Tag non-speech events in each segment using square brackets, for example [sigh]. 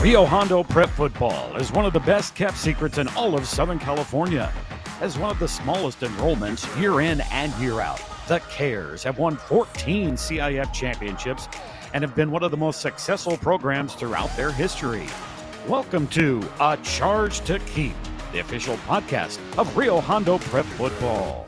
Rio Hondo Prep Football is one of the best kept secrets in all of Southern California. As one of the smallest enrollments year in and year out, the Kares have won 14 CIF championships and have been one of the most successful programs throughout their history. Welcome to A Charge to Keep, the official podcast of Rio Hondo Prep Football.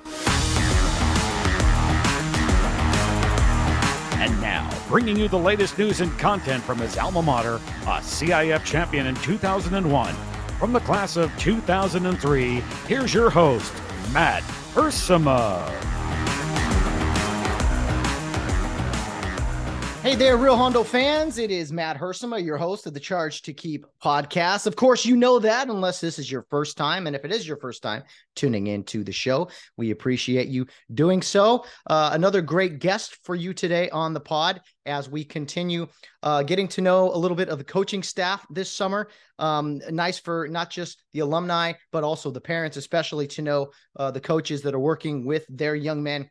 And now, bringing you the latest news and content from his alma mater, a CIF champion in 2001. From the class of 2003, here's your host, Matt Ursima. Hey there, Rio Hondo fans. It is Matt Hersema, your host of the Charge to Keep podcast. Of course, you know that unless this is your first time. And if it is your first time tuning into the show, we appreciate you doing so. Uh, another great guest for you today on the pod as we continue uh, getting to know a little bit of the coaching staff this summer. Um, nice for not just the alumni, but also the parents, especially to know uh, the coaches that are working with their young men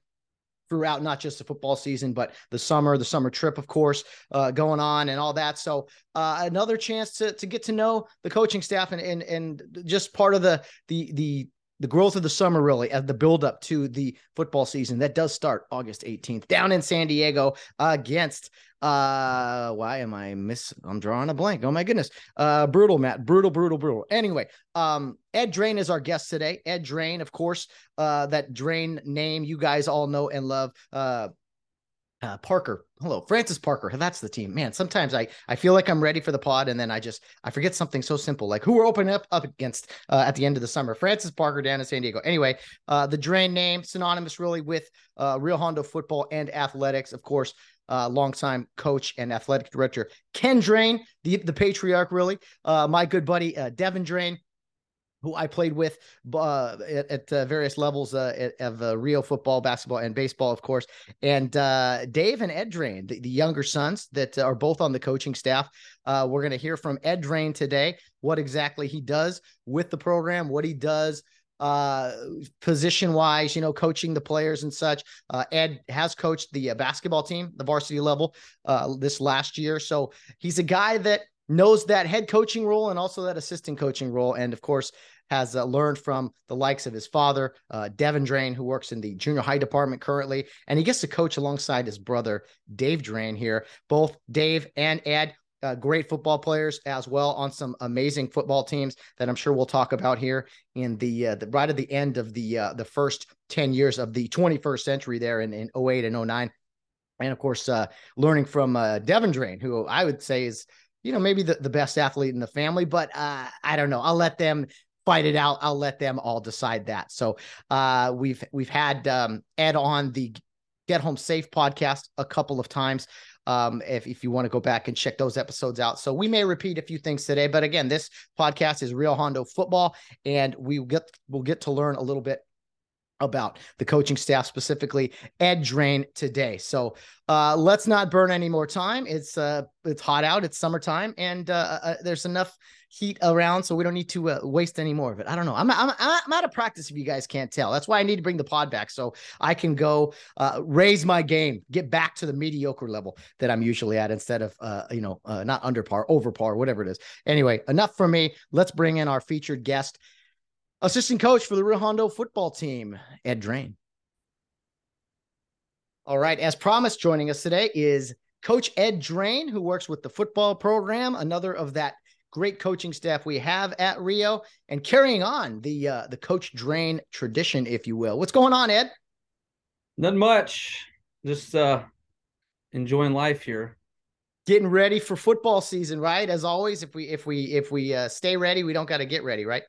throughout not just the football season but the summer the summer trip of course uh, going on and all that. So uh, another chance to to get to know the coaching staff and and and just part of the the the the growth of the summer really as the build up to the football season that does start August 18th down in San Diego against uh why am I miss I'm drawing a blank. Oh my goodness. Uh brutal Matt. Brutal, brutal, brutal. Anyway, um Ed Drain is our guest today. Ed Drain, of course, uh that Drain name you guys all know and love. Uh uh, Parker. Hello, Francis Parker. That's the team. Man, sometimes I I feel like I'm ready for the pod, and then I just I forget something so simple like who we're opening up up against uh, at the end of the summer. Francis Parker down in San Diego. Anyway, uh, the Drain name synonymous really with uh, Rio Hondo football and athletics. Of course, uh, longtime coach and athletic director Ken Drain, the the patriarch, really. Uh, my good buddy uh, Devin Drain, who I played with uh, at, at uh, various levels uh, of uh, Rio football, basketball, and baseball, of course. And uh, Dave and Ed Drain, the, the, younger sons that are both on the coaching staff. Uh, we're going to hear from Ed Drain today, what exactly he does with the program, what he does uh, position wise, you know, coaching the players and such. Uh, Ed has coached the uh, basketball team, the varsity level, uh, this last year. So he's a guy that knows that head coaching role and also that assistant coaching role. And of course, has uh, learned from the likes of his father, uh, Devin Drain, who works in the junior high department currently. And he gets to coach alongside his brother, Dave Drain, here. Both Dave and Ed uh, great football players as well on some amazing football teams that I'm sure we'll talk about here in the, uh, the right at the end of the uh, the first 10 years of the 21st century there in, in 08 and 09. And of course, uh, learning from uh, Devin Drain, who I would say is, you know, maybe the, the best athlete in the family, but uh, I don't know. I'll let them fight it out. I'll let them all decide that. So uh, we've we've had um, Ed on the Get Home Safe podcast a couple of times um, if, if you want to go back and check those episodes out. So we may repeat a few things today, but again, this podcast is Rio Hondo Football, and we get we'll get to learn a little bit about the coaching staff specifically ed drain today so uh, let's not burn any more time it's uh it's hot out it's summertime and uh, uh, there's enough heat around, so we don't need to uh, waste any more of it. I don't know. I'm, I'm I'm out of practice if you guys can't tell. That's why I need to bring the pod back so I can go uh, raise my game, get back to the mediocre level that I'm usually at instead of uh, you know uh, not under par, over par, whatever it is. Anyway, enough for me. Let's bring in our featured guest, assistant coach for the Rio Hondo football team, Ed Drain. All right, as promised, joining us today is Coach Ed Drain, who works with the football program, another of that great coaching staff we have at Rio and carrying on the uh, the coach drain tradition, if you will. What's going on, Ed? Not much. Just uh enjoying life here. Getting ready for football season, right? As always, if we if we if we uh, stay ready, we don't got to get ready, right?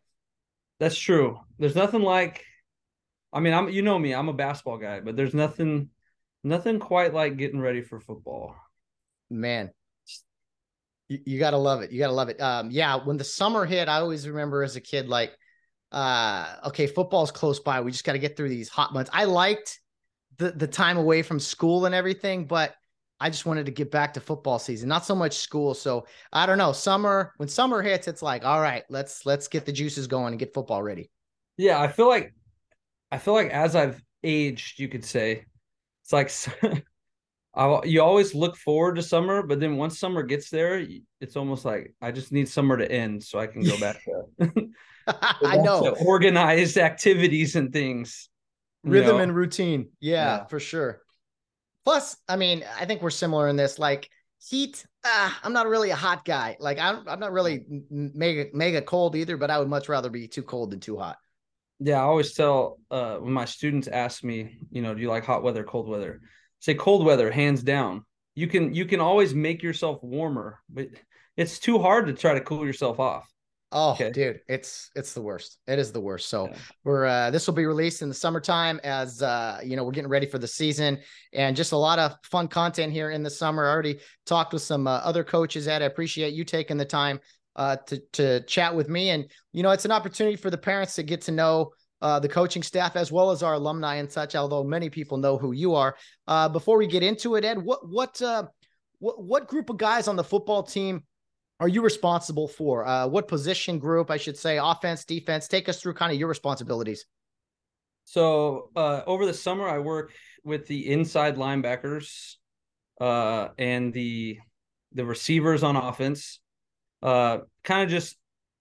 That's true. There's nothing like I mean, I'm you know me, I'm a basketball guy, but there's nothing nothing quite like getting ready for football. Man, you, you gotta love it. You gotta love it. Um, yeah, when the summer hit, I always remember as a kid, like, uh, okay, football's close by. We just got to get through these hot months. I liked the the time away from school and everything, but I just wanted to get back to football season, not so much school. So I don't know. Summer, when summer hits, it's like, all right, let's let's get the juices going and get football ready. Yeah, I feel like I feel like as I've aged, you could say, it's like I, you always look forward to summer, but then once summer gets there, it's almost like I just need summer to end so I can go back to. [laughs] [laughs] I know organized activities and things, rhythm know? and routine. Yeah, yeah, for sure. Plus, I mean, I think we're similar in this. Like heat, ah, I'm not really a hot guy. Like I'm, I'm not really mega mega cold either. But I would much rather be too cold than too hot. Yeah, I always tell uh, when my students ask me, you know, do you like hot weather, cold weather? Say cold weather, hands down. You can you can always make yourself warmer, but it's too hard to try to cool yourself off. Oh, okay. dude, it's it's the worst. It is the worst. So yeah. we're uh this will be released in the summertime as uh you know we're getting ready for the season and just a lot of fun content here in the summer. I already talked with some uh, other coaches. Ed, I appreciate you taking the time uh to to chat with me and you know it's an opportunity for the parents to get to know uh, the coaching staff as well as our alumni and such. Although many people know who you are. Uh, before we get into it, Ed, what what uh, what what group of guys on the football team are you responsible for? Uh, what position group, I should say, offense, defense? Take us through kind of your responsibilities. So uh, over the summer, I work with the inside linebackers uh, and the the receivers on offense. Uh, kind of just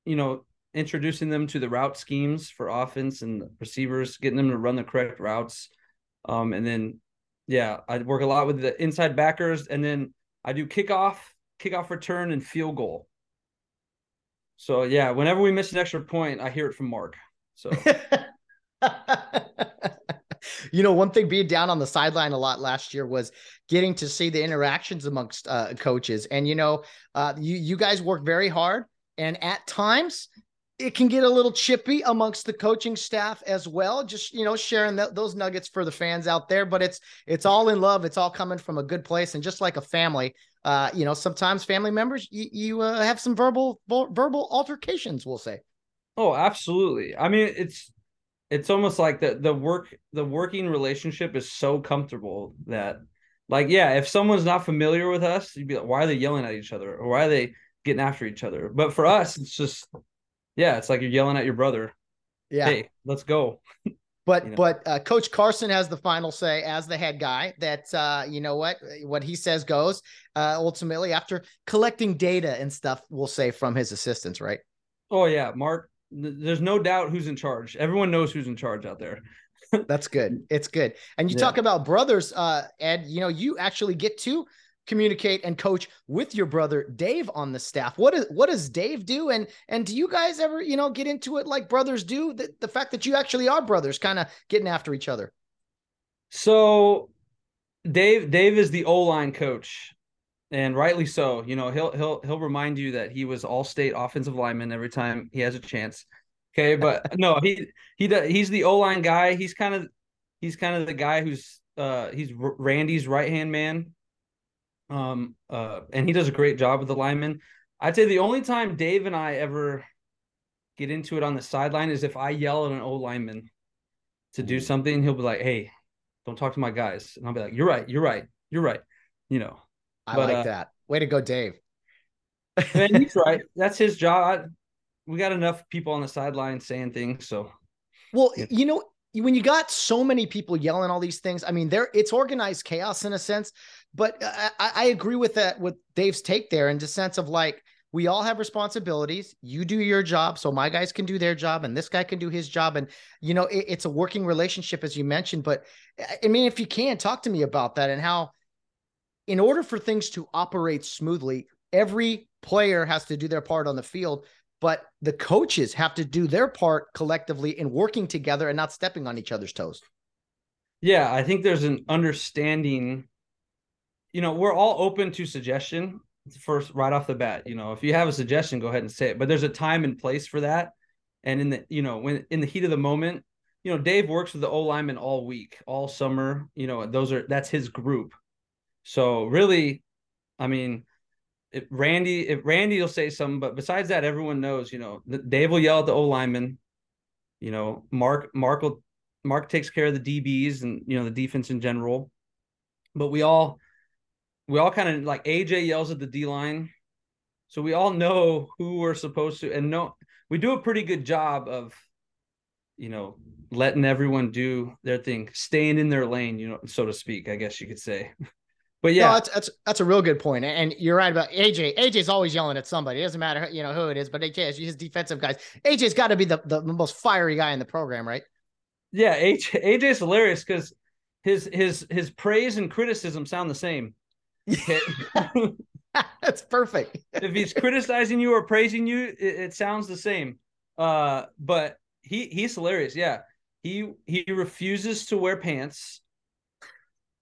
you know introducing them to the route schemes for offense and receivers, getting them to run the correct routes. Um, and then, yeah, I work a lot with the inside backers, and then I do kickoff, kickoff return, and field goal. So yeah, whenever we miss an extra point, I hear it from Mark. So. [laughs] you know, one thing being down on the sideline a lot last year was getting to see the interactions amongst uh, coaches. And you know, uh, you you guys work very hard, and at times it can get a little chippy amongst the coaching staff as well just you know sharing th- those nuggets for the fans out there but it's it's all in love. It's all coming from a good place and just like a family uh you know sometimes family members you, you uh, have some verbal verbal altercations we'll say. Oh absolutely. I mean it's it's almost like the the work the working relationship is so comfortable that like yeah if someone's not familiar with us you'd be like why are they yelling at each other? Or why are they getting after each other? But for us it's just yeah, it's like you're yelling at your brother. Yeah. Hey, let's go. But [laughs] you know? but uh, Coach Carson has the final say as the head guy. That uh, you know what what he says goes. Uh, ultimately, after collecting data and stuff, we'll say from his assistants, right? Oh yeah, Mark. There's no doubt who's in charge. Everyone knows who's in charge out there. [laughs] That's good. It's good. And you yeah. talk about brothers, uh, Ed. You know, you actually get to communicate and coach with your brother Dave on the staff. What is what does Dave do? And and do you guys ever, you know, get into it like brothers do? The, the fact that you actually are brothers, kind of getting after each other. So Dave Dave is the O line coach. And rightly so. You know, he'll he'll he'll remind you that he was all state offensive lineman every time he has a chance. Okay, but [laughs] no, he he he's the O line guy. He's kind of he's kind of the guy who's uh he's Randy's right hand man um, uh, and he does a great job with the linemen. I'd say the only time Dave and I ever get into it on the sideline is if I yell at an old lineman to do something, he'll be like, "Hey, don't talk to my guys," and I'll be like, "You're right, you're right, you're right." You know. I but, like uh, that. Way to go, Dave. [laughs] man, he's right. That's his job. I, we got enough people on the sideline saying things, so. Well, you know, when you got so many people yelling all these things, I mean, there it's organized chaos in a sense. But I, I agree with that with Dave's take there in the sense of like we all have responsibilities. You do your job, so my guys can do their job, and this guy can do his job. And you know, it, it's a working relationship, as you mentioned. But I mean, if you can talk to me about that and how, in order for things to operate smoothly, every player has to do their part on the field but the coaches have to do their part collectively in working together and not stepping on each other's toes. Yeah, I think there's an understanding. You know, we're all open to suggestion first right off the bat. You know, if you have a suggestion, go ahead and say it. But there's a time and place for that. And in the, you know, when in the heat of the moment, you know, Dave works with the O lineman all week, all summer. You know, those are that's his group. So really, I mean, if Randy, if Randy will say something, but besides that, everyone knows, you know, Dave will yell at the O lineman. You know, Mark, Mark will, Mark takes care of the DBs and you know the defense in general. But we all, we all kind of like AJ yells at the D line, so we all know who we're supposed to, and no, we do a pretty good job of, you know, letting everyone do their thing, staying in their lane, you know, so to speak. I guess you could say. [laughs] But yeah, no, that's that's that's a real good point, and you're right about AJ. AJ's always yelling at somebody. It doesn't matter, you know, who it is, but AJ is his defensive guys. AJ's got to be the, the most fiery guy in the program, right? Yeah, AJ AJ's hilarious because his his his praise and criticism sound the same. [laughs] That's perfect. if he's criticizing you or praising you, it, it, sounds the same. Uh, but he he's hilarious. Yeah, he he refuses to wear pants.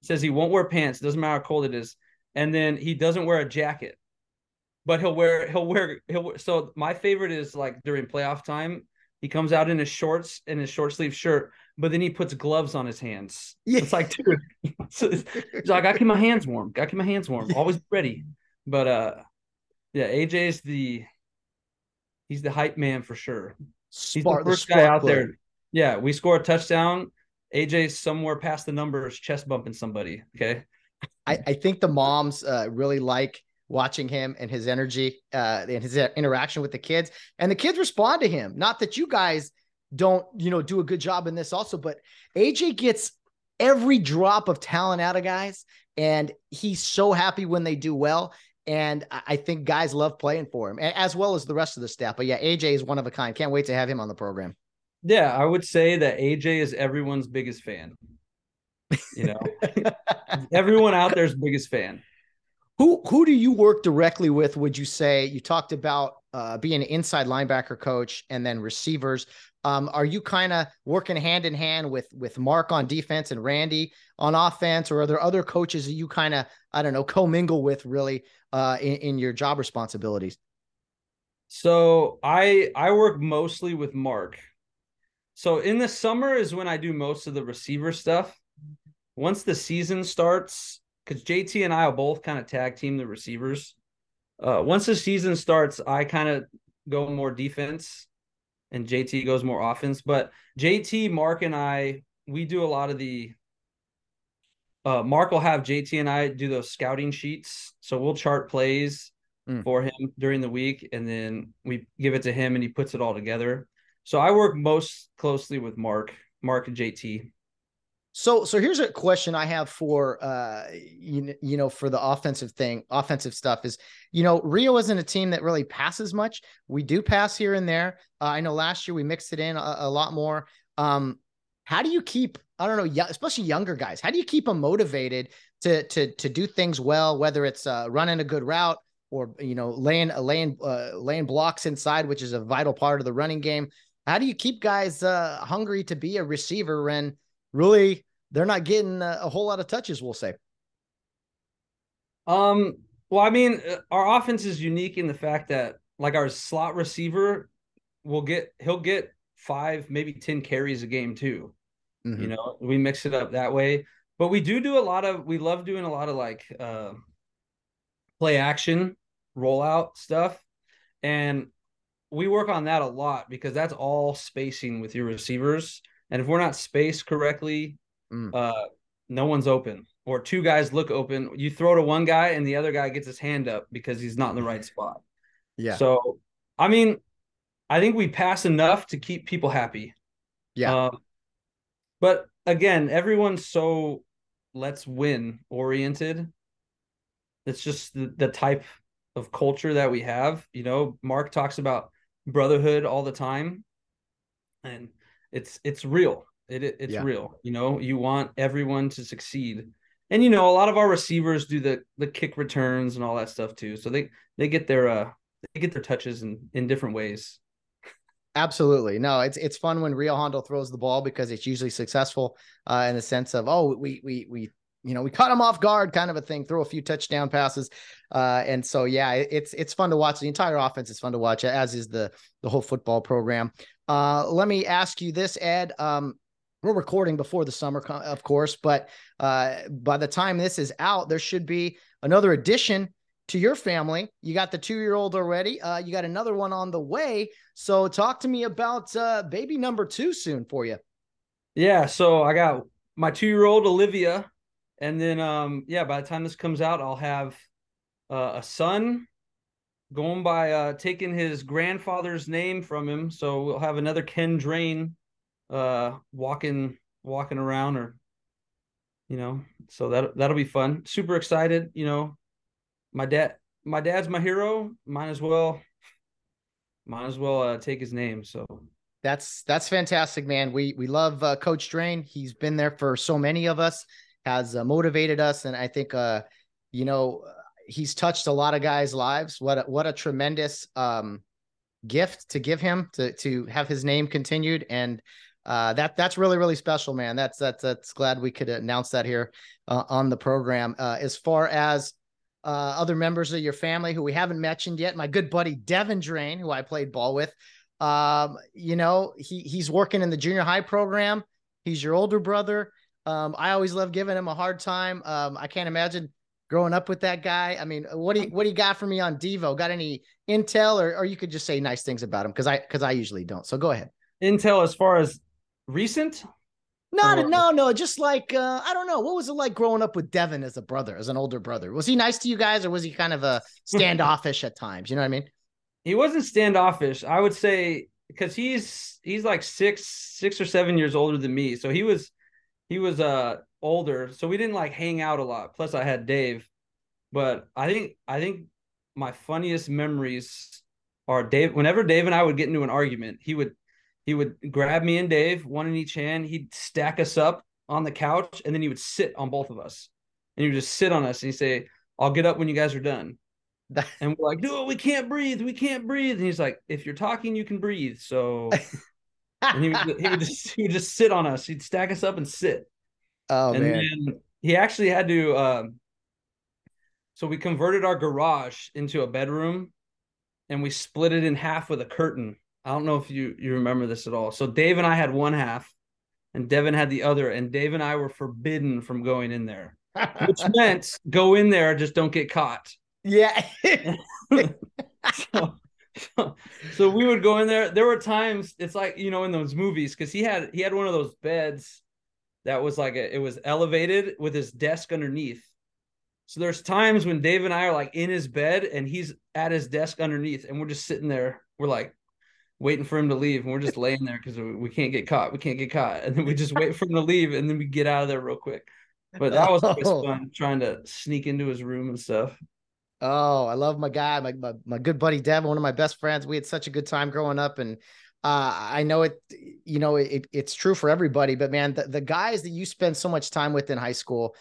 Says he won't wear pants. Doesn't matter how cold it is. And then he doesn't wear a jacket, but he'll wear he'll wear he'll. Wear, so my favorite is like during playoff time. He comes out in his shorts and his short sleeve shirt, but then he puts gloves on his hands. Yeah. It's like, dude, [laughs] he's like, I keep my hands warm. I keep my hands warm. Always ready. But uh, yeah, AJ's the he's the hype man for sure. He's the first guy out player. there. Yeah, we score a touchdown. AJ's somewhere past the numbers, chest bumping somebody. Okay. I, I think the moms uh, really like watching him and his energy uh, and his interaction with the kids, and the kids respond to him. Not that you guys don't, you know, do a good job in this also, but AJ gets every drop of talent out of guys, and he's so happy when they do well. And I think guys love playing for him, as well as the rest of the staff. But yeah, AJ is one of a kind. Can't wait to have him on the program. Yeah, I would say that AJ is everyone's biggest fan. You know, [laughs] everyone out there's biggest fan. Who who do you work directly with? Would you say you talked about uh, being an inside linebacker coach and then receivers? Um, are you kind of working hand in hand with with Mark on defense and Randy on offense, or are there other coaches that you kind of I don't know commingle with really uh, in, in your job responsibilities? So I I work mostly with Mark. So in the summer is when I do most of the receiver stuff. Once the season starts, because JT and I will both kind of tag team the receivers. Uh, once the season starts, I kind of go more defense and JT goes more offense. But JT, Mark, and I, we do a lot of the. Uh, Mark will have JT and I do those scouting sheets, so we'll chart plays mm. for him during the week, and then we give it to him, and he puts it all together. So I work most closely with Mark, Mark and JT. So, so here's a question I have for uh, you, you know, for the offensive thing, offensive stuff is, you know, Rio isn't a team that really passes much. We do pass here and there. Uh, I know last year we mixed it in a, a lot more. Um, how do you keep, I don't know, especially younger guys, how do you keep them motivated to to to do things well, whether it's uh, running a good route or you know laying laying uh, laying blocks inside, which is a vital part of the running game. How do you keep guys uh, hungry to be a receiver when really they're not getting a, a whole lot of touches, we'll say. Um, well, I mean, uh, our offense is unique in the fact that like our slot receiver will get he'll get five, maybe 10 carries a game too. Mm-hmm. You know, we mix it up that way. But we do do a lot of we love doing a lot of like uh play action rollout stuff. And we work on that a lot because that's all spacing with your receivers. And if we're not spaced correctly, mm. uh, no one's open or two guys look open. You throw to one guy and the other guy gets his hand up because he's not in the right [laughs] spot. Yeah. So, I mean, I think we pass enough to keep people happy. Yeah. Uh, but again, everyone's so let's win oriented. It's just the, the type of culture that we have. You know, Mark talks about brotherhood all the time. And it's it's real. It, it it's yeah. real. You know, you want everyone to succeed. And you know, a lot of our receivers do the the kick returns and all that stuff too. So they they get their uh they get their touches in in different ways. Absolutely. No, it's it's fun when Rio Hondo throws the ball because it's usually successful uh, in the sense of oh we we we you know we caught him off guard kind of a thing throw a few touchdown passes uh, and so yeah it's it's fun to watch the entire offense is fun to watch as is the the whole football program uh, let me ask you this ed um, we're recording before the summer, of course, but uh, by the time this is out, there should be another addition to your family. You got the two year old already. Uh, you got another one on the way. So, talk to me about uh, baby number two soon for you. Yeah. So, I got my two year old Olivia. And then, um, yeah, by the time this comes out, I'll have uh, a son going by uh, taking his grandfather's name from him. So, we'll have another Ken Drain uh walking walking around or you know, so that that'll be fun. Super excited, you know. My dad, my dad's my hero. Might as well, might as well uh, take his name. So that's that's fantastic, man. We we love uh, Coach Drain. He's been there for so many of us, has uh, motivated us, and I think uh, you know he's touched a lot of guys' lives. What a, what a tremendous um, gift to give him to to have his name continued and uh, that that's really really special, man. That's that's that's glad we could announce that here uh, on the program. Uh, as far as uh, other members of your family who we haven't mentioned yet, my good buddy Devin Drain, who I played ball with, um, you know he he's working in the junior high program. He's your older brother. Um, I always love giving him a hard time. Um, I can't imagine growing up with that guy. I mean, what do you what do you got for me on Devo? Got any intel, or or you could just say nice things about him because I because I usually don't. So go ahead. Intel as far as recent? Not or... no no just like uh, I don't know what was it like growing up with Devin as a brother as an older brother was he nice to you guys or was he kind of a [laughs] standoffish at times you know what I mean he wasn't standoffish I would say because he's he's like six six or seven years older than me so he was he was uh older so we didn't like hang out a lot plus I had Dave but I think I think my funniest memories are Dave whenever Dave and I would get into an argument he would he would grab me and Dave, one in each hand. He'd stack us up on the couch, and then he would sit on both of us. And he would just sit on us, and he'd say, "I'll get up when you guys are done." [laughs] and we're like, "No, we can't breathe. We can't breathe." And he's like, "If you're talking, you can breathe." So, [laughs] and he would, [laughs] he would just he would just sit on us. He'd stack us up and sit. Oh and man! he actually had to. Um, so we converted our garage into a bedroom, and we split it in half with a curtain. I don't know if you you remember this at all. So Dave and I had one half, and Devin had the other, and Dave and I were forbidden from going in there, which [laughs] meant go in there, just don't get caught. Yeah. [laughs] so, [laughs] so, we would go in there. There were times it's like you know in those movies because he had he had one of those beds that was like a, it was elevated with his desk underneath. So there's times when Dave and I are like in his bed and he's at his desk underneath, and we're just sitting there. We're like, waiting for him to leave, and we're just laying there because we can't get caught. We can't get caught, and then we just wait for him to leave, and then we get out of there real quick. But that was always oh. [laughs] fun trying to sneak into his room and stuff. Oh, I love my guy, my, my, my good buddy Devin, one of my best friends. We had such a good time growing up, and uh, I know it. You know, it, it's true for everybody. But man, the, the guys that you spend so much time with in high school,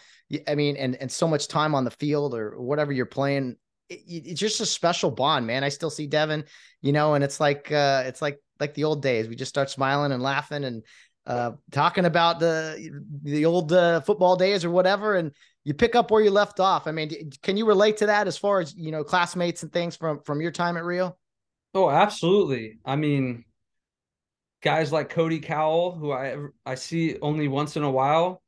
I mean, and and so much time on the field or whatever you're playing, it, it's just a special bond, man. I still see Devin, you know, and it's like uh, it's like like the old days. We just start smiling and laughing and uh, talking about the the old uh, football days or whatever, and you pick up where you left off. I mean, can you relate to that as far as you know, classmates and things from from your time at Rio? Oh, absolutely. I mean, guys like Cody Cowell, who I I see only once in a while,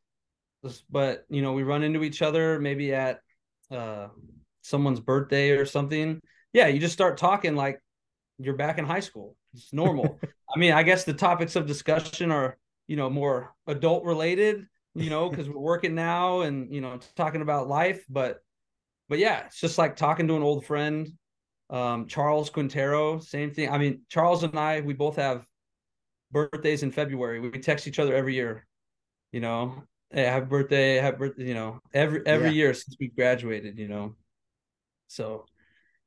but you know, we run into each other maybe at uh, someone's birthday or something, yeah, you just start talking like you're back in high school. It's normal. [laughs] I mean, I guess the topics of discussion are, you know, more adult related, you know, because we're working now and, you know, talking about life. But, but yeah, it's just like talking to an old friend. Um, Charles Quintero, same thing. I mean, Charles and I, we both have birthdays in February. We text each other every year, you know, hey, happy birthday, happy birthday, you know, every, every yeah. year since we graduated, you know. So,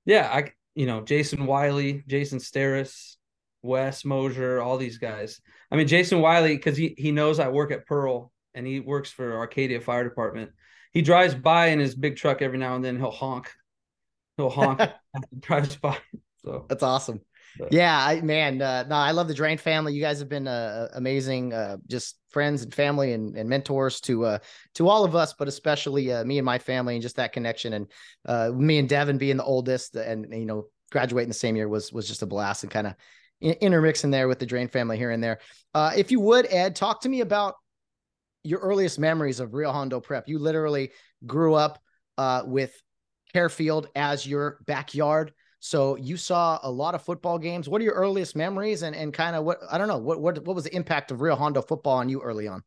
yeah, I you know Jason Wiley, Jason Steris, Wes Mosier, all these guys. I mean Jason Wiley because he he knows I work at Pearl and he works for Arcadia Fire Department. He drives by in his big truck every now and then. He'll honk. He'll honk. [laughs] [laughs] drives by. So that's awesome. Yeah, I man, uh, no, I love the Drain family. You guys have been uh, amazing, uh, just friends and family and, and mentors to uh, to all of us, but especially uh, me and my family and just that connection. And uh, me and Devin being the oldest, and you know, graduating the same year was was just a blast and kind of intermixing there with the Drain family here and there. Uh, if you would, Ed, talk to me about your earliest memories of Rio Hondo Prep. You literally grew up uh, with Fairfield as your backyard. So you saw a lot of football games. What are your earliest memories and, and kind of what I don't know what what what was the impact of Rio Hondo football on you early on?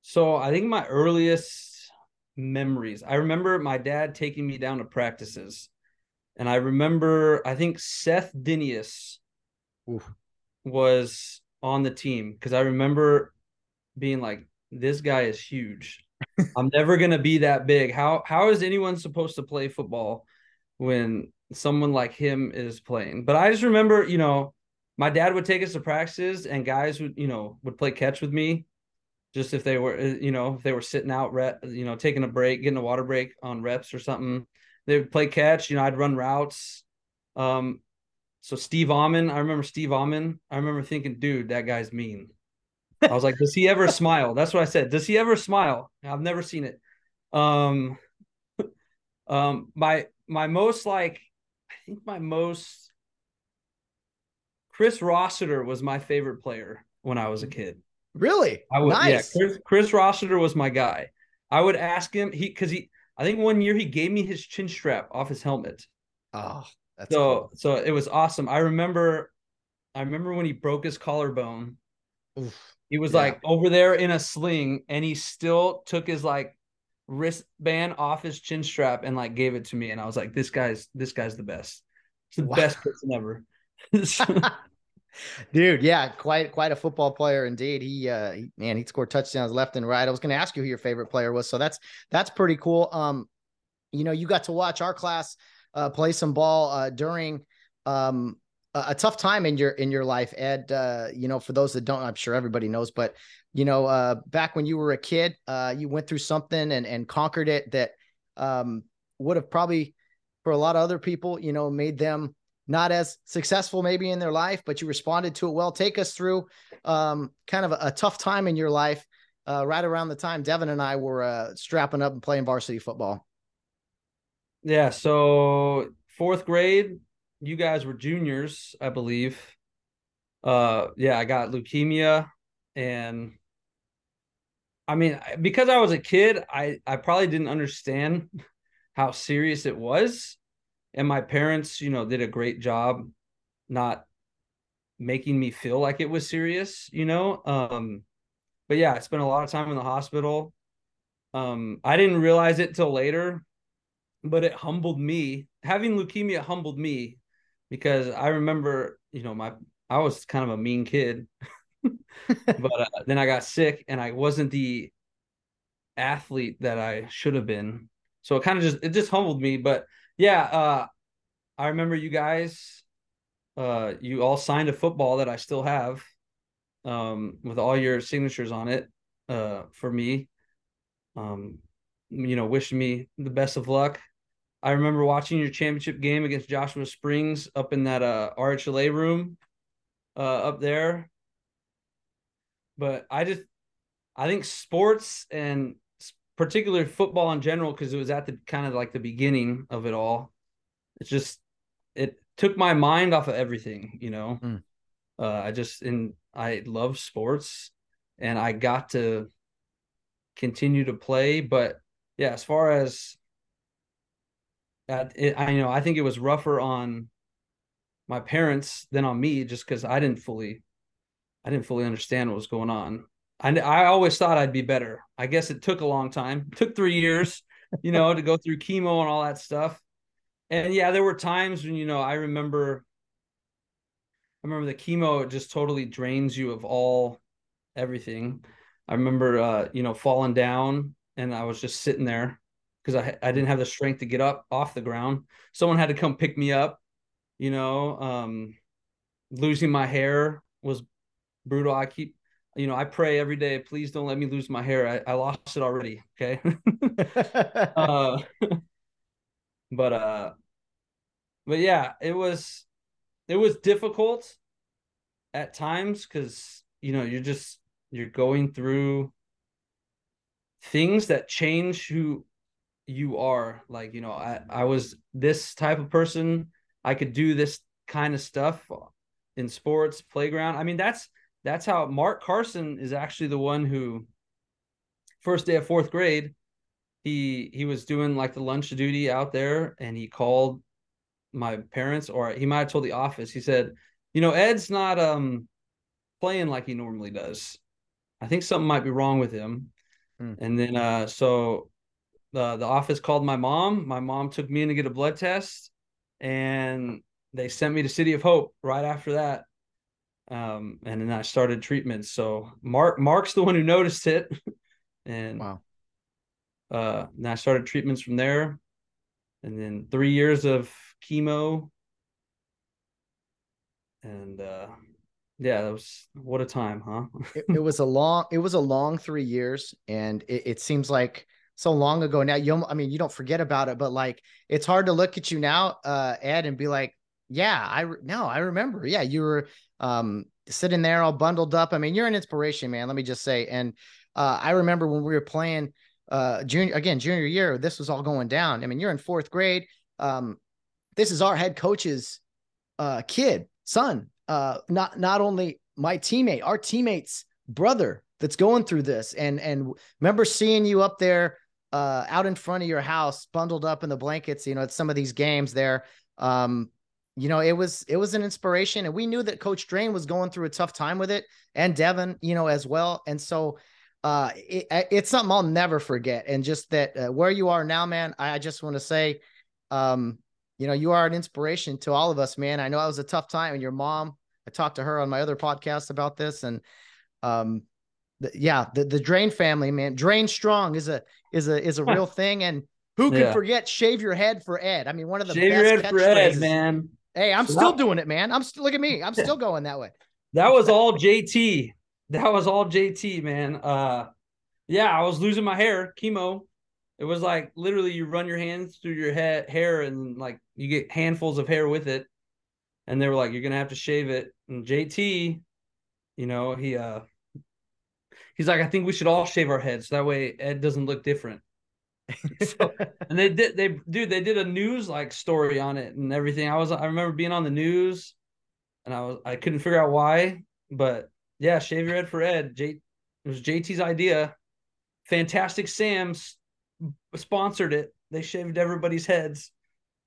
So I think my earliest memories. I remember my dad taking me down to practices, and I remember I think Seth Dinius Oof. was on the team because I remember being like, "This guy is huge." I'm never gonna be that big. How how is anyone supposed to play football when someone like him is playing? But I just remember, you know, my dad would take us to practices and guys would, you know, would play catch with me just if they were, uh, you know, if they were sitting out, rep, you know, taking a break, getting a water break on reps or something, they would play catch. You know, I'd run routes. Um, so Steve Amon, I remember Steve Amon. I remember thinking, dude, that guy's mean. I was like, does he ever smile? That's what I said. Does he ever smile? I've never seen it. Um, um, my my most like, I think my most Chris Rossiter was my favorite player when I was a kid. Really? I would, nice. Yeah, Chris, Chris Rossiter was my guy. I would ask him he because he I think one year he gave me his chin strap off his helmet. Oh, that's so cool. so it was awesome. I remember I remember when he broke his collarbone. Oof. He was Yeah. like over there in a sling and he still took his like wristband off his chin strap and like gave it to me and I was like this guy's this guy's the best. It's the Wow. best person ever. [laughs] Dude, yeah, quite quite a football player indeed. He uh he, man, he scored touchdowns left and right. I was going to ask you who your favorite player was, so that's that's pretty cool. Um you know, you got to watch our class uh play some ball uh during um a, tough time in your in your life, Ed. Uh you know, for those that don't, I'm sure everybody knows, but you know, uh back when you were a kid, uh you went through something and and conquered it that um would have probably for a lot of other people, you know, made them not as successful maybe in their life, but you responded to it well. Take us through um, kind of a, a tough time in your life, uh, right around the time Devin and I were uh, strapping up and playing varsity football. Yeah, so fourth grade, you guys were juniors, I believe. Uh yeah, I got leukemia and I mean, because I was a kid, I I probably didn't understand how serious it was. And my parents, you know, did a great job not making me feel like it was serious, you know. Um but yeah, I spent a lot of time in the hospital. Um I didn't realize it till later, but it humbled me. Having leukemia humbled me because I remember, you know, my I was kind of a mean kid, [laughs] but uh, then I got sick and I wasn't the athlete that I should have been. So it kind of just it just humbled me. But yeah, uh, I remember you guys, uh, you all signed a football that I still have, um, with all your signatures on it, uh, for me. Um, you know, wishing me the best of luck. I remember watching your championship game against Joshua Springs up in that uh RHLA room uh up there. But I just I think sports and particularly football in general because it was at the kind of like the beginning of it all. It's just it took my mind off of everything, you know. Mm. Uh I just and I love sports and I got to continue to play, but yeah, as far as that, it, I you know I think it was rougher on my parents than on me, just because I didn't fully, I didn't fully understand what was going on. I I always thought I'd be better. I guess it took a long time. It took three years, you know, to go through chemo and all that stuff. And yeah, there were times when you know I remember. I remember the chemo it just totally drains you of all everything. I remember uh, you know falling down and I was just sitting there because I I didn't have the strength to get up off the ground. Someone had to come pick me up. You know, um, losing my hair was brutal. I keep, you know, I pray every day, please don't let me lose my hair. I, I lost it already. Okay. [laughs] [laughs] uh, but uh, but yeah, it was it was difficult at times because you know you're just you're going through things that change who you are like you know i i was this type of person. I could do this kind of stuff in sports playground. I mean that's that's how mark carson is actually the one who first day of fourth grade he he was doing like the lunch duty out there and he called my parents or he might have told the office. He said you know ed's not um playing like he normally does. I think something might be wrong with him. Hmm. and then uh so the the office called my mom my mom took me in to get a blood test and they sent me to city of hope right after that um and then i started treatment so mark mark's the one who noticed it [laughs] and Wow. Uh, then I started treatments from there, and then three years of chemo, and uh, yeah, that was what a time, huh? [laughs] it, it, was a long, it was a long three years, and it, it seems like so long ago now. You, I mean, you don't forget about it, but like it's hard to look at you now, uh, Ed, and be like, yeah, I no, I remember. Yeah, you were um sitting there all bundled up. I mean, you're an inspiration, man. Let me just say. And uh, I remember when we were playing uh junior again, junior year, this was all going down. I mean, you're in fourth grade. Um, this is our head coach's uh kid, son. Uh, not not only my teammate, our teammate's brother that's going through this. And and remember seeing you up there uh out in front of your house, bundled up in the blankets, you know, at some of these games there. Um, you know, it was it was an inspiration, and we knew that Coach Drain was going through a tough time with it, and Devin, you know, as well. And so, uh, it, it's something I'll never forget. And just that uh, where you are now, man, I, I just want to say, um, you know, you are an inspiration to all of us, man. I know it was a tough time, and your mom. I talked to her on my other podcast about this, and um, the, yeah, the the Drain family, man, Drain strong is a is a is a real thing, and. Who can yeah. forget shave your head for Ed? I mean, one of the shave best your head for Ed, man. Hey, I'm still doing it, man. I'm still look at me. I'm [laughs] still going that way. That was all JT. That was all JT, man. Uh yeah, I was losing my hair, chemo. It was like literally you run your hands through your head hair and like you get handfuls of hair with it. And they were like, You're gonna have to shave it. And JT, you know, he uh he's like, I think we should all shave our heads so that way Ed doesn't look different [laughs] so, and they did they dude they did a news like story on it and everything. I was I remember being on the news and I was I couldn't figure out why, but yeah, shave your head for Ed. J it was JT's idea. Fantastic Sam's sponsored it. They shaved everybody's heads.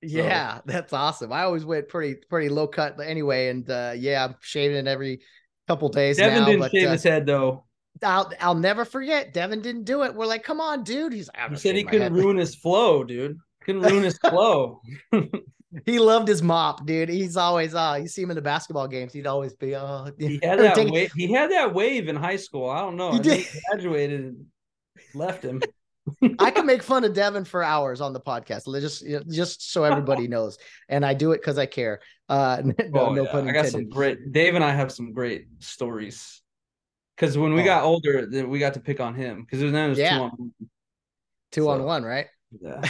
Yeah, that's awesome. I always went pretty pretty low cut anyway, and uh yeah, I'm shaving it every couple days. Devin now, didn't but, shave uh, his head though. I'll I'll never forget. Devin didn't do it. We're like, come on, dude. He's like, he said he couldn't ruin his flow, dude. Couldn't ruin his flow. he loved his mop, dude. He's always uh you see him in the basketball games, he'd always be uh [laughs] he had that wave he had that wave in high school. I don't know. He, did. he graduated and left him. I can make fun of Devin for hours on the podcast. Just just so everybody knows. And I do it because I care. Uh [laughs] no, oh, no yeah. pun intended. I got some great Dave and I have some great stories because when we oh. got older, we got to pick on him because then it was yeah. two on one. Two so, on one, right? Yeah.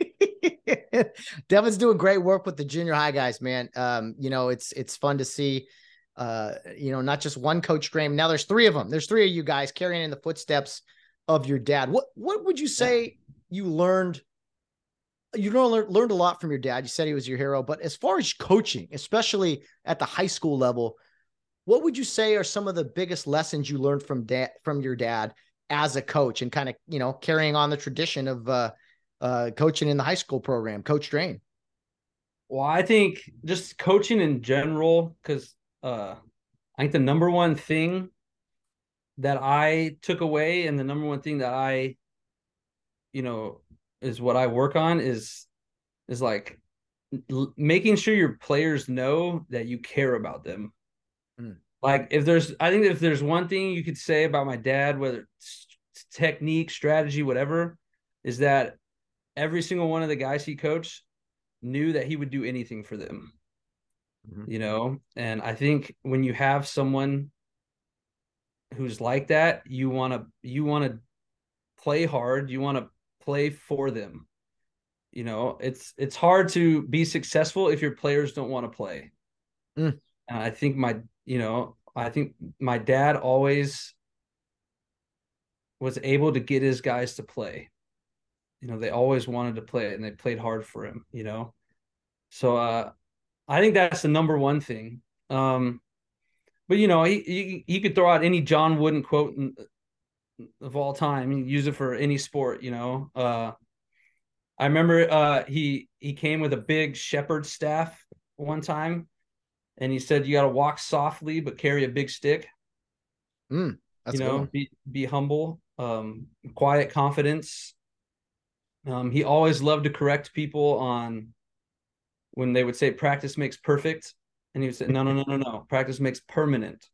[laughs] Devin's doing great work with the junior high guys, man. Um, you know, it's it's fun to see uh, you know, not just one coach Drain. Now there's three of them. There's three of you guys carrying in the footsteps of your dad. What what would you say you learned? You learned learned a lot from your dad. You said he was your hero, but as far as coaching, especially at the high school level, what would you say are some of the biggest lessons you learned from dad from your dad as a coach and kind of you know carrying on the tradition of uh, uh, coaching in the high school program, Coach Drain? Well, I think just coaching in general, because uh, I think the number one thing that I took away and the number one thing that I, you know, is what I work on is is like l- making sure your players know that you care about them. Like if there's, I think if there's one thing you could say about my dad, whether it's technique, strategy, whatever, is that every single one of the guys he coached knew that he would do anything for them. Mm-hmm. You know, and I think when you have someone who's like that, you want to you want to play hard, you want to play for them. You know, it's it's hard to be successful if your players don't want to play. Mm. I think my you know, I think my dad always was able to get his guys to play. You know, they always wanted to play and they played hard for him, you know. So uh I think that's the number one thing. Um but you know, he he, he could throw out any John Wooden quote in, of all time and use it for any sport, you know. Uh I remember uh he he came with a big shepherd staff one time and he said you got to walk softly but carry a big stick. Mm, you know, be be humble, um, quiet confidence. Um, he always loved to correct people on when they would say practice makes perfect, and he would say no, no, no, no, no, practice makes permanent.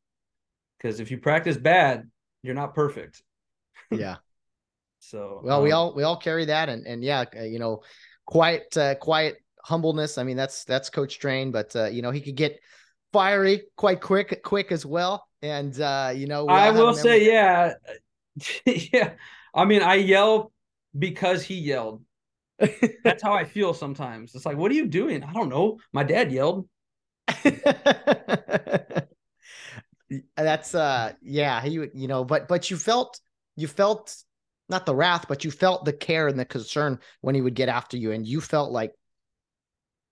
Because if you practice bad, you're not perfect. [laughs] yeah. So well, um, we all we all carry that, and and yeah, you know, quiet uh, quiet humbleness. I mean, that's that's Coach Drain, but uh, you know, he could get fiery quite quick quick as well. And uh, you know, I will say, yeah, [laughs] yeah. I mean, I yell because he yelled. That's how I feel sometimes. It's like, what are you doing? I don't know. My dad yelled. [laughs] That's uh yeah, he you know, but but you felt you felt not the wrath, but you felt the care and the concern when he would get after you, and you felt like,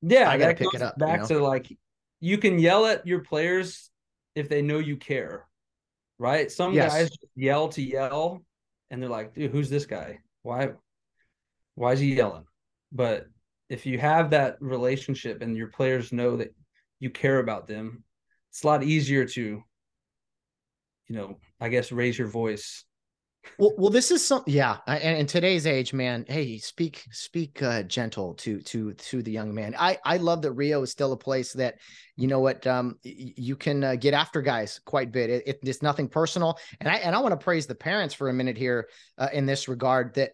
yeah, I gotta pick it up. Back you know? to like, you can yell at your players if they know you care, right? Some yes. guys yell to yell, and they're like, dude, who's this guy? Why, why is he yelling? But if you have that relationship and your players know that you care about them, it's a lot easier to, you know, I guess raise your voice well, well, this is some, yeah. And in today's age, man, hey, speak, speak uh, gentle to to to the young man. I I love that Rio is still a place that, you know what, um, you can uh, get after guys quite a bit. It, it, it's nothing personal, and I and I want to praise the parents for a minute here uh, in this regard. That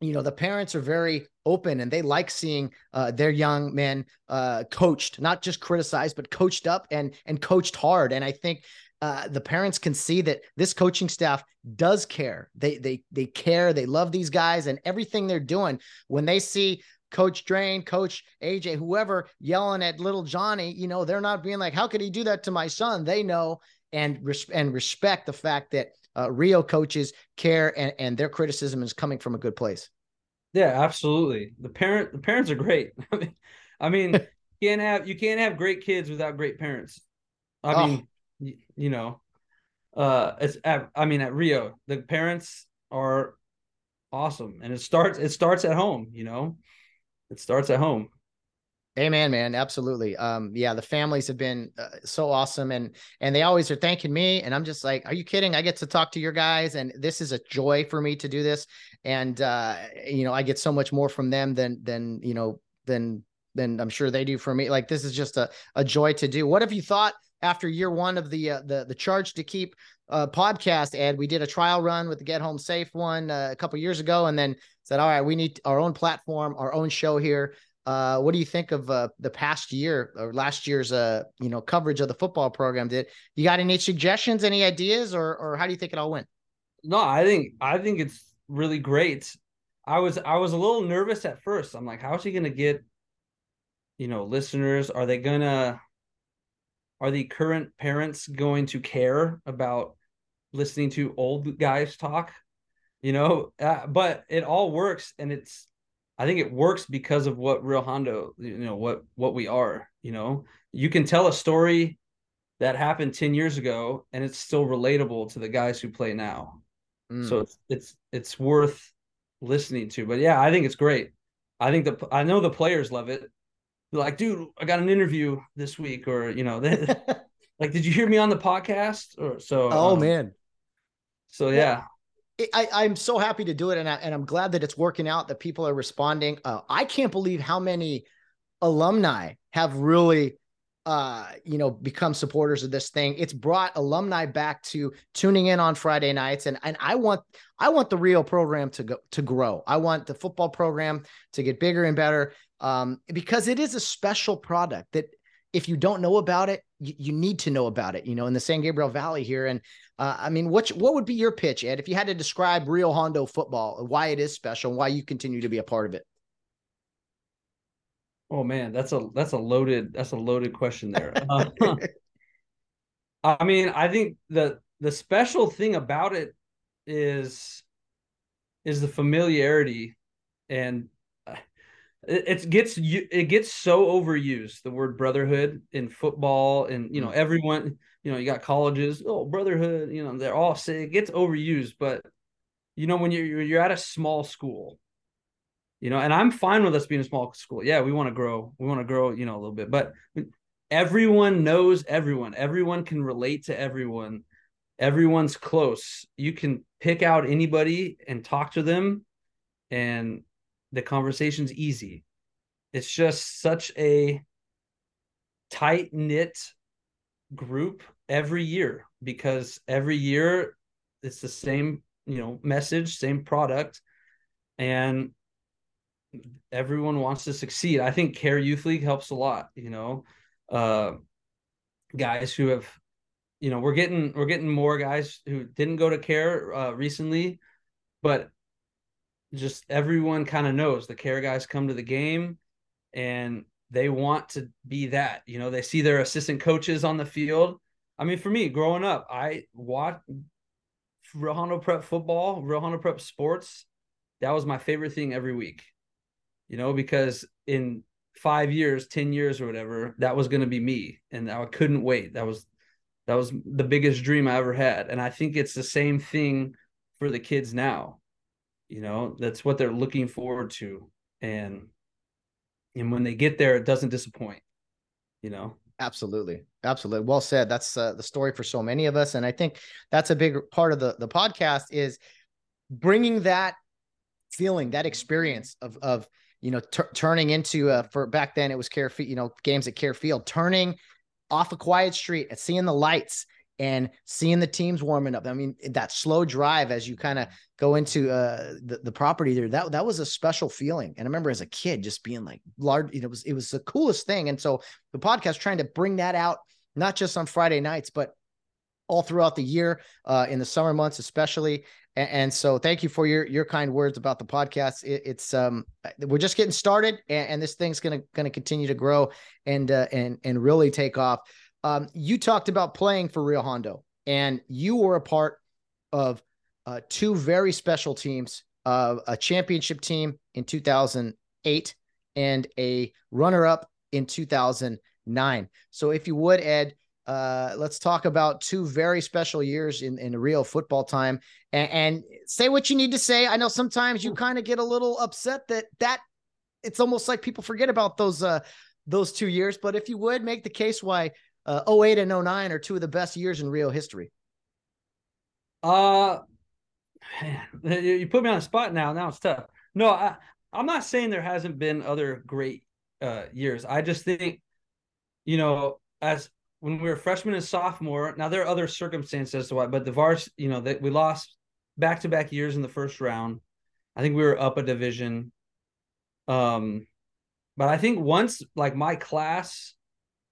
you know the parents are very open and they like seeing uh, their young men uh, coached not just criticized but coached up and and coached hard and i think uh, the parents can see that this coaching staff does care. They they they care. They love these guys and everything they're doing. When they see Coach Drain, Coach AJ, whoever yelling at little Johnny, you know, they're not being like, "How could he do that to my son?" They know and res- and respect the fact that uh, Rio coaches care and and their criticism is coming from a good place. Yeah, absolutely. The parent the parents are great. [laughs] I mean, I mean, you can't have you can't have great kids without great parents. I oh. mean, you know, uh, it's at, I mean, at Rio, the parents are awesome, and it starts it starts at home. You know, it starts at home. Amen, man. Absolutely. Um, yeah, the families have been uh, so awesome, and and they always are thanking me, and I'm just like, are you kidding? I get to talk to your guys, and this is a joy for me to do this, and uh, you know, I get so much more from them than than you know than than I'm sure they do for me. Like this is just a a joy to do. What have you thought? After year one of the uh, the the charge to keep uh, podcast ed we did a trial run with the get home safe one uh, a couple years ago and then said all right we need our own platform our own show here. Uh, what do you think of uh, the past year or last year's uh, you know coverage of the football program? Did you got any suggestions any ideas or or how do you think it all went? No i think i think it's really great. I was i was a little nervous at first. I'm like how's he gonna get you know listeners? Are they gonna are the current parents going to care about listening to old guys talk? You know uh, but it all works and it's i think it works because of what Rio Hondo you know what what we are you know? You can tell a story that happened 10 years ago and it's still relatable to the guys who play now. Mm. so it's it's it's worth listening to. But yeah i think it's great. I think the i know the players love it like, dude, I got an interview this week, or you know, [laughs] [laughs] like, did you hear me on the podcast? Or so. Oh um, man. So yeah. I, I'm so happy to do it, and I, and I'm glad that it's working out. That people are responding. Uh, I can't believe how many alumni have really uh you know become supporters of this thing it's brought alumni back to tuning in on friday nights and and i want i want the Rio program to go to grow i want the football program to get bigger and better um, because it is a special product that if you don't know about it, you, you, need to know about it, you know, in the San Gabriel Valley here. And uh, I mean, what, what would be your pitch, Ed, if you had to describe Rio Hondo football, why it is special, why you continue to be a part of it? Oh man, that's a that's a loaded that's a loaded question there. [laughs] Uh, I mean, I think the the special thing about it is is the familiarity and it, it gets it gets so overused the word brotherhood in football and you know mm. everyone you know you got colleges oh brotherhood you know they're all say it gets overused but you know when you're you're at a small school you know and i'm fine with us being a small school. Yeah we want to grow we want to grow you know a little bit but everyone knows everyone. Everyone can relate to everyone. Everyone's close. You can pick out anybody and talk to them and the conversation's easy. It's just such a tight knit group every year because every year it's the same you know message, same product, and everyone wants to succeed. I think Kares Youth League helps a lot. You know, uh, guys who have, you know, we're getting we're getting more guys who didn't go to Kares uh, recently, but just everyone kind of knows the Kares guys come to the game, and they want to be that. You know, they see their assistant coaches on the field. I mean, for me, growing up, I watched Hondo Prep football, Hondo Prep sports. That was my favorite thing every week you know, because in five years, 10 years or whatever, that was going to be me. And I couldn't wait. That was, that was the biggest dream I ever had. And I think it's the same thing for the kids now. You know, that's what they're looking forward to. And, and when they get there, it doesn't disappoint, you know? Absolutely. Absolutely. Well said. That's uh, the story for so many of us. And I think that's a big part of the, the podcast is bringing that feeling, that experience of, of, you know, t- turning into uh, for back then it was Kares you know, games at Kares Field, turning off a quiet street and seeing the lights and seeing the teams warming up. I mean, that slow drive as you kind of go into uh, the, the property there, that, that was a special feeling. And I remember as a kid just being like large, you know, it was, it was the coolest thing. And so the podcast trying to bring that out, not just on Friday nights, but all throughout the year, uh, in the summer months, especially. And, and, so thank you for your, your kind words about the podcast. It, it's, um, we're just getting started and, and this thing's going to continue to grow and, uh, and, and really take off. Um, you talked about playing for Rio Hondo and you were a part of uh, two very special teams, uh, a championship team in 2008 and a runner up in 2009. So if you would, Ed, uh, let's talk about two very special years in, in Rio football time and, and say what you need to say. I know sometimes you kind of get a little upset that that it's almost like people forget about those uh those two years. But if you would make the case why uh 08 and 09 are two of the best years in Rio history. Uh you put me on the spot now. Now it's tough. No, I, I'm not saying there hasn't been other great uh years. I just think, you know, as when we were freshman and sophomore. Now there are other circumstances to why, but the Vars, you know, that we lost back to back years in the first round. I think we were up a division. Um, but I think once like my class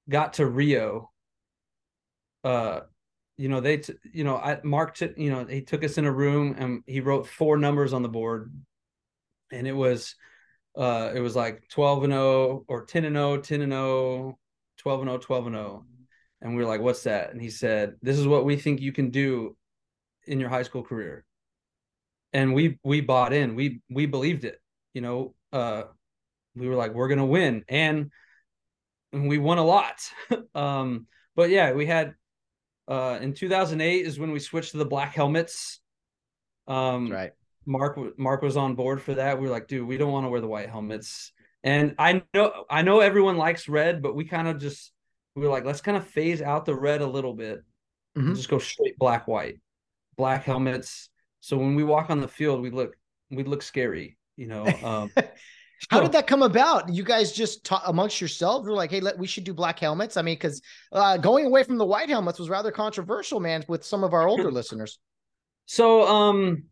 got to Rio, uh, you know, they, t- you know, I marked it, you know, he took us in a room and he wrote four numbers on the board and it was, uh, it was like 12 and 0 or 10 and 0, 10 and 0, 12 and 0, 12 and 0 and we were like, what's that? And he said, this is what we think you can do in your high school career. And we we bought in. We we believed it. You know, uh we were like, we're gonna win. And, we won a lot. [laughs] um, but yeah, we had uh in 2008 is when we switched to the black helmets. Um right. Mark Mark was on board for that. We were like, dude, we don't want to wear the white helmets. And I know I know everyone likes red, but we kind of just we were like, let's kind of phase out the red a little bit mm-hmm. just go straight black white, black helmets. So when we walk on the field, we look we look scary, you know. Um, [laughs] How did that come about? You guys just talk amongst yourselves were like, "Hey, let, we should do black helmets." I mean, because uh, going away from the white helmets was rather controversial, man, with some of our [laughs] older listeners. So, um,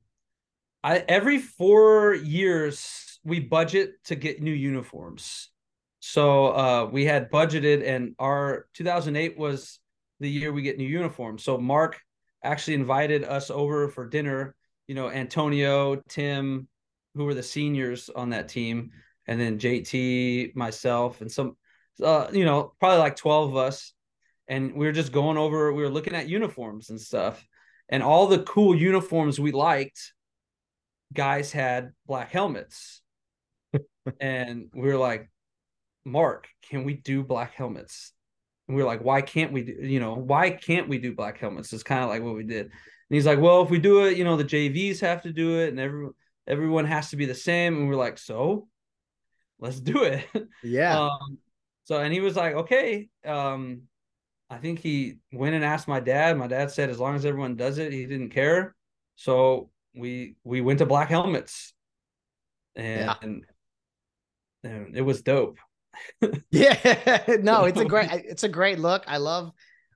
I every four years we budget to get new uniforms. So uh, we had budgeted, and our 2008 was the year we get new uniforms. So Mark actually invited us over for dinner. You know, Antonio, Tim, who were the seniors on that team, and then JT, myself, and some, uh, you know, probably like 12 of us. And we were just going over, we were looking at uniforms and stuff. And all the cool uniforms we liked, guys had black helmets. [laughs] and we were like, Mark, can we do black helmets? And we are like, why can't we do, you know, why can't we do black helmets? It's kind of like what we did. And he's like, well, if we do it, you know, the JVs have to do it and everyone everyone has to be the same. And we're like, so let's do it. Yeah. [laughs] um, so and he was like, okay. Um, I think he went and asked my dad. My dad said as long as everyone does it, he didn't care. So we we went to black helmets. And, yeah. and, and it was dope [laughs] yeah, [laughs] no, it's a great [laughs] it's a great look. I love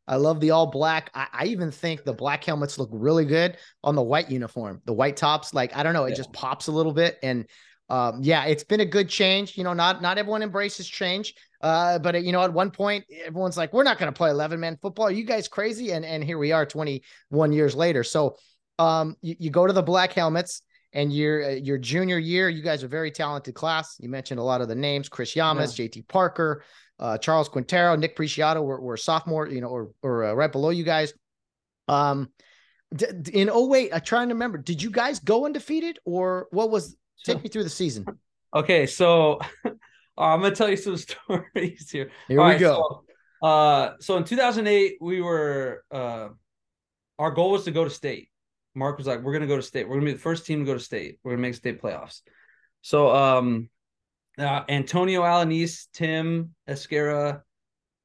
I love the all black. I, I, even think the black helmets look really good on the white uniform. The white tops, like I don't know, it yeah. just pops a little bit. And um, yeah, it's been a good change. You know, not not everyone embraces change. Uh, but you know, at one point, everyone's like, "We're not going to play eleven man football. Are you guys crazy?" And and here we are, twenty one years later. So, um, you, you go to the black helmets, and your uh, your junior year, you guys are very talented class. You mentioned a lot of the names: Chris Yamas, yeah. J.T. Parker, uh, Charles Quintero, Nick Preciado were, were sophomore, you know, or or uh, right below you guys. Um, d- in 08, I'm trying to remember, did you guys go undefeated or what was? Take me through the season. Okay, so [laughs] I'm gonna tell you some [laughs] stories here. Here All we right, go. So, uh, so in 2008, we were uh, our goal was to go to state. Mark was like, "We're gonna go to state. We're gonna be the first team to go to state. We're gonna make state playoffs." So, um, uh, Antonio Alanis, Tim Esquera,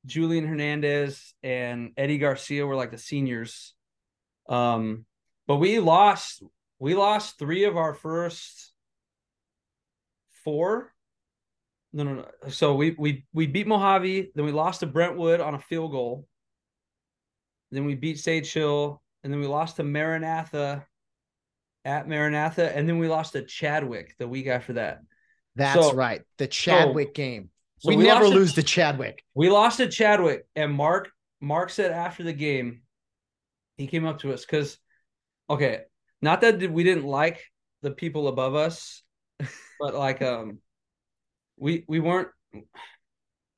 Julian Hernandez, and Eddie Garcia were like the seniors. Um, but we lost. We lost three of our first four no, no, no. So we we we beat Mojave, then we lost to Brentwood on a field goal. Then we beat Sage Hill, and then we lost to Maranatha at Maranatha, and then we lost to Chadwick the week after that. That's so, so, the Chadwick so, game. So we, we never lose to, to Chadwick. We lost to Chadwick, and Mark Mark said after the game, he came up to us because, okay, not that we didn't like the people above us, [laughs] but like um we we weren't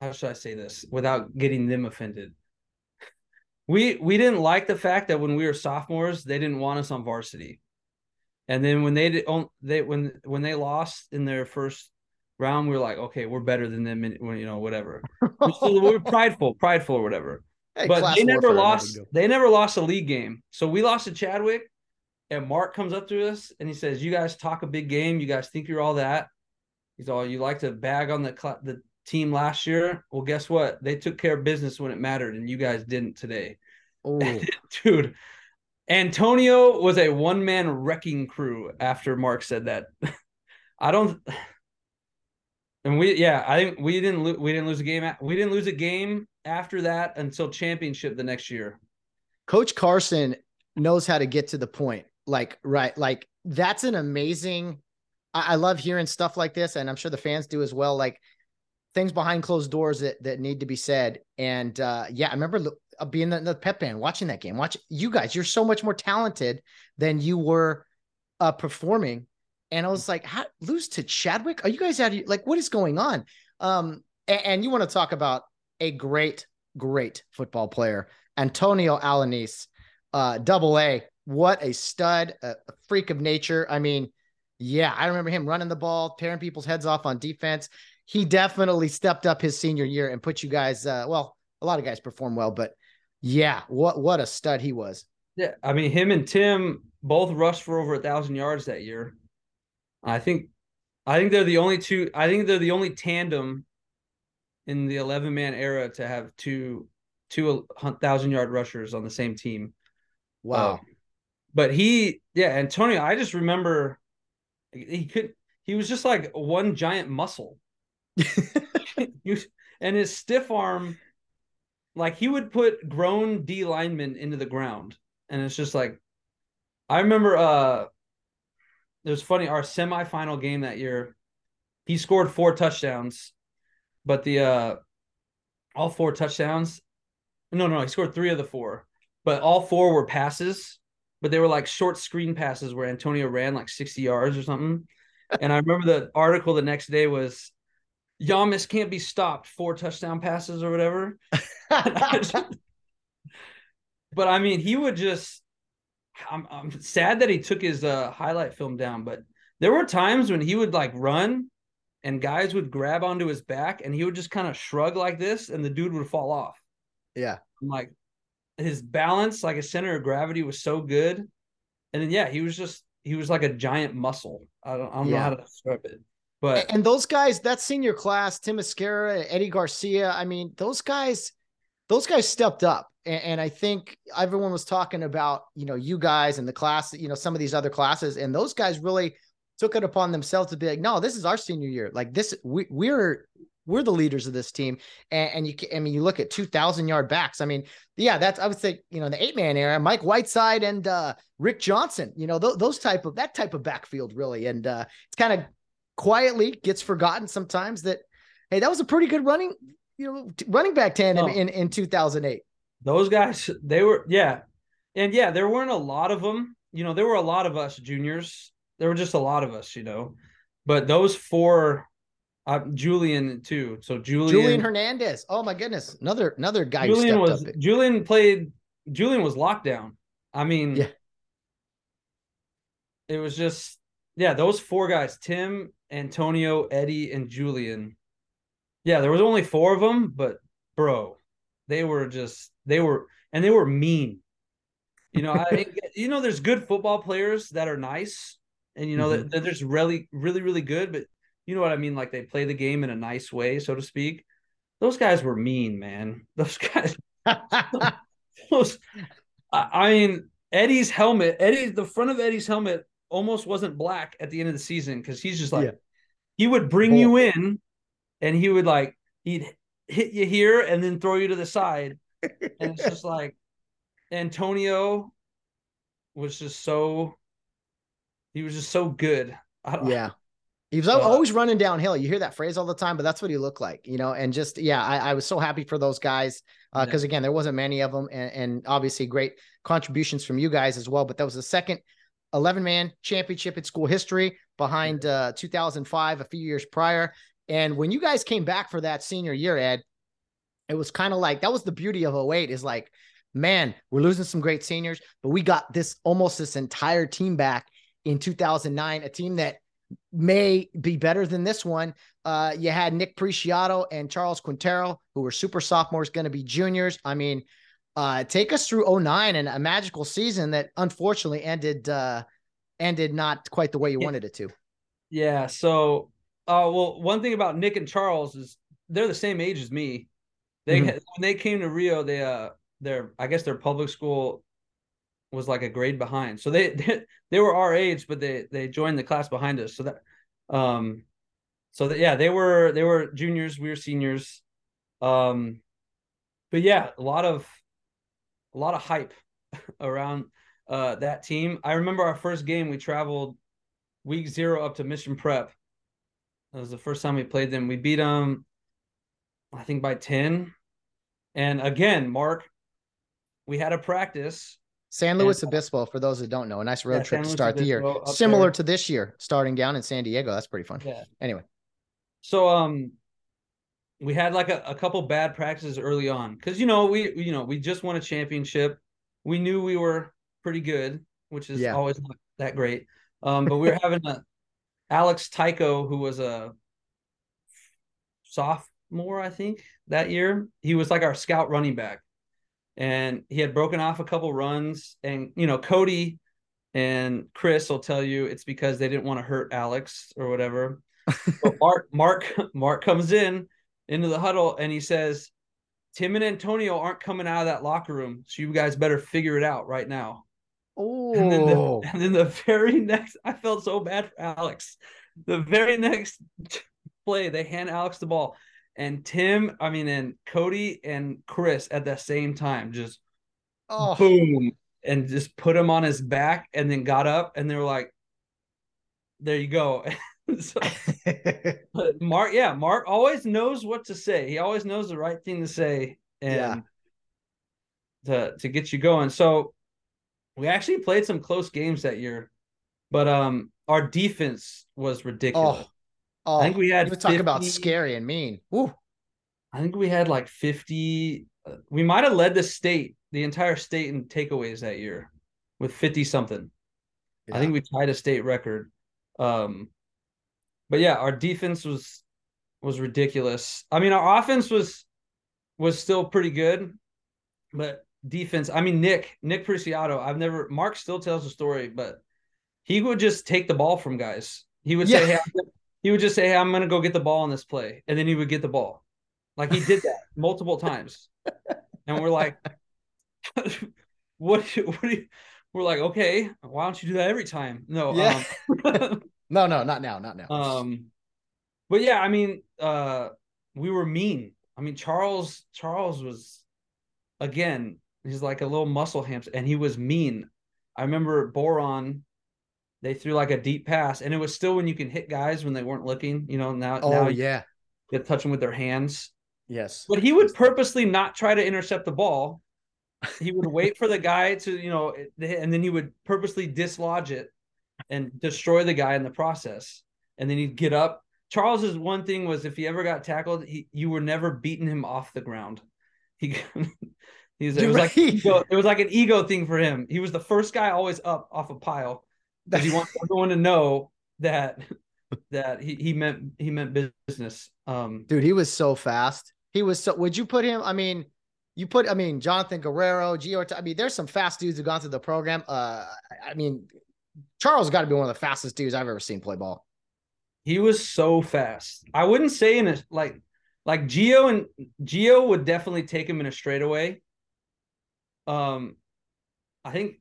how should I say this without getting them offended. We we didn't like the fact that when we were sophomores, they didn't want us on varsity. And then when they did, they when when they lost in their first round, we were like, okay, we're better than them, you know, whatever. [laughs] we were prideful, prideful or whatever. Hey, but they never lost. They never lost a league game. So we lost to Chadwick, and Mark comes up to us and he says, "You guys talk a big game. You guys think you're all that. He's all you like to bag on the the team last year. Well, guess what? They took care of business when it mattered, and you guys didn't today. [laughs] Dude. Antonio was a one man wrecking crew after Mark said that. [laughs] I don't. And we, yeah, I think we didn't lo- we didn't lose a game. We didn't lose a game after that until championship the next year. Coach Carson knows how to get to the point. Like right, like that's an amazing I, I love hearing stuff like this, and I'm sure the fans do as well. Like things behind closed doors that that need to be said. And uh, yeah, I remember uh, being the, the pep band, watching that game. Watch you guys. You're so much more talented than you were uh, performing. And I was like, How, lose to Chadwick? Are you guys out of like what is going on? Um, and, and you want to talk about a great, great football player, Antonio Alanis, uh, double A. What a stud, a freak of nature. I mean, yeah, I remember him running the ball, tearing people's heads off on defense. He definitely stepped up his senior year and put you guys. Uh, well, a lot of guys perform well, but yeah, what what a stud he was. Yeah, I mean, him and Tim both rushed for over a thousand yards that year. I think, I think they're the only two. I think they're the only tandem in the eleven man era to have two two thousand yard rushers on the same team. Wow. Uh, but he, yeah, Antonio. I just remember he could he was just like one giant muscle. [laughs] and his stiff arm, like he would put grown D linemen into the ground. And it's just like I remember uh it was funny, our semifinal game that year, he scored four touchdowns, but the uh all four touchdowns. No, no, he scored three of the four, but all four were passes but they were like short screen passes where Antonio ran like 60 yards or something. And I remember the article the next day was Yamas can't be stopped, four touchdown passes or whatever. [laughs] but I mean, he would just I'm I'm sad that he took his uh, highlight film down, but there were times when he would like run and guys would grab onto his back and he would just kind of shrug like this and the dude would fall off. Yeah. I'm like, his balance, like a center of gravity, was so good. And then yeah, he was just he was like a giant muscle. I don't, I don't yeah. know how to describe it. But and those guys, that senior class, Tim Esquera, Eddie Garcia, I mean, those guys, those guys stepped up. And, and, I think everyone was talking about, you know, you guys and the class, you know, some of these other classes, and those guys really took it upon themselves to be like, no, this is our senior year. Like this, we, we're we're the leaders of this team. And, and you, I mean, you look at 2,000 yard backs. I mean, yeah, that's, I would say, you know, the eight man era, Mike Whiteside and uh, Rick Johnson, you know, th- those type of, that type of backfield really. And uh, it's kind of quietly gets forgotten sometimes that, hey, that was a pretty good running, you know, running back tandem oh. in, in 2008. Those guys, they were, yeah. And yeah, there weren't a lot of them. You know, there were a lot of us juniors. There were just a lot of us, you know. But those four uh, Julian too. So Julian Julian Hernandez. Oh my goodness, another another guy. Julian was. Julian played. Julian was lockdown. I mean, yeah. It was just yeah. Those four guys: Tim, Antonio, Eddie, and Julian. Yeah, there was only four of them, but bro, they were just they were and they were mean. You know, I you know, there's good football players that are nice, and you know mm-hmm. that, that there's really really really good, but you know what I mean? Like they play the game in a nice way, so to speak. Those guys were mean, man. [laughs] Those guys. [laughs] those, I mean, Eddie's helmet, Eddie, the front of Eddie's helmet almost wasn't black at the end of the season because he's just like, yeah. he would bring you in, and he would like he'd hit you here and then throw you to the side, and it's just [laughs] like Antonio was just so he was just so good. yeah. [laughs] He was uh, always running downhill. You hear that phrase all the time, but that's what he looked like, you know. And just yeah, I, I was so happy for those guys because uh, yeah. again, there wasn't many of them, and, and, obviously great contributions from you guys as well. But that was the second 11 man championship in school history behind uh, 2005, a few years prior. And when you guys came back for that senior year, Ed, it was kind of like that was the beauty of 08 is like, man, we're losing some great seniors, but we got this almost this entire team back in 2009, a team that may be better than this one. Uh, you had Nick Preciado and Charles Quintero, who were super sophomores, going to be juniors. I mean, uh, take us through 09 and a magical season that unfortunately ended uh, ended not quite the way you wanted it to. Yeah. So, uh, well, one thing about Nick and Charles is they're the same age as me. They mm-hmm. when they came to Rio, they uh, their I guess their public school was like a grade behind. So they, [laughs] they they, were our age, but they they joined the class behind us. So that um so that yeah, they were they were juniors, we were seniors. Um but yeah, a lot of a lot of hype [laughs] around uh that team. I remember our first game we traveled week 0 up to Mission Prep. That was the first time we played them. We beat them I think by 10. And again, Mark, we had a practice San Luis and, Obispo, for those that don't know, a nice road yeah, trip to start the year. Similar there. to this year, starting down in San Diego. That's pretty fun. Yeah. Anyway. So um we had like a, a couple bad practices early on because you know we you know we just won a championship. We knew we were pretty good, which is yeah. always not that great. Um, but we were having a [laughs] Alex Tycho, who was a sophomore, I think, that year. He was like our scout running back and he had broken off a couple runs. And you know, Cody and Chris will tell you it's because they didn't want to hurt Alex or whatever. [laughs] Mark, Mark, Mark comes in into the huddle and he says, "Tim and Antonio aren't coming out of that locker room, so you guys better figure it out right now." Oh, and then, the, and then the very next, I felt so bad for Alex. The very next play, they hand Alex the ball and Tim, I mean, and Cody and Chris at the same time just oh. boom and just put him on his back and then got up and they were like, there you go. [laughs] [laughs] so, [laughs] Mark, yeah, Mark always knows what to say. He always knows the right thing to say and yeah. to to get you going. So we actually played some close games that year, but um our defense was ridiculous. Oh Oh, I think we had. You talk about scary and mean. Woo. I think we had like fifty. Uh, we might have led the state, the entire state in takeaways that year, with fifty something. Yeah. I think we tied a state record. Um, but yeah, our defense was was ridiculous. I mean, our offense was was still pretty good, but defense. I mean, Nick Nick Preciado. I've never. Mark still tells the story, but he would just take the ball from guys. He would yeah. say, "Hey, he would just say, hey, I'm going to go get the ball on this play. And then he would get the ball. Like he did that [laughs] multiple times. And we're like, [laughs] what, what do you, we're like, okay, why don't you do that every time? No. Yeah. Um, [laughs] no, no, not now. Not now. Um, but yeah, I mean, uh, we were mean. I mean, Charles Charles was again, he's like a little muscle hamster, and he was mean. I remember Boron, they threw like a deep pass, and it was still when you can hit guys when they weren't looking. You know, now oh now yeah, you touch them with their hands. yes. But he would purposely not try to intercept the ball. He would wait for the guy to, you know, and then he would purposely dislodge it and destroy the guy in the process. And then he'd get up. Charles's one thing was if he ever got tackled, he you were never beating him off the ground. He [laughs] he's it You're was like ego, it was like an ego thing for him. He was the first guy always up off a pile because he wants [laughs] everyone to know that that he, he meant he meant business. Um Dude, he was so fast. He was so. Would you put him? I mean, you put. I mean, Jonathan Guerrero, Gio. I mean, there's some fast dudes who've gone through the program. Uh, I mean, Charles got to be one of the fastest dudes I've ever seen play ball. He was so fast. I wouldn't say in a like like Geo and Geo would definitely take him in a straightaway. Um, I think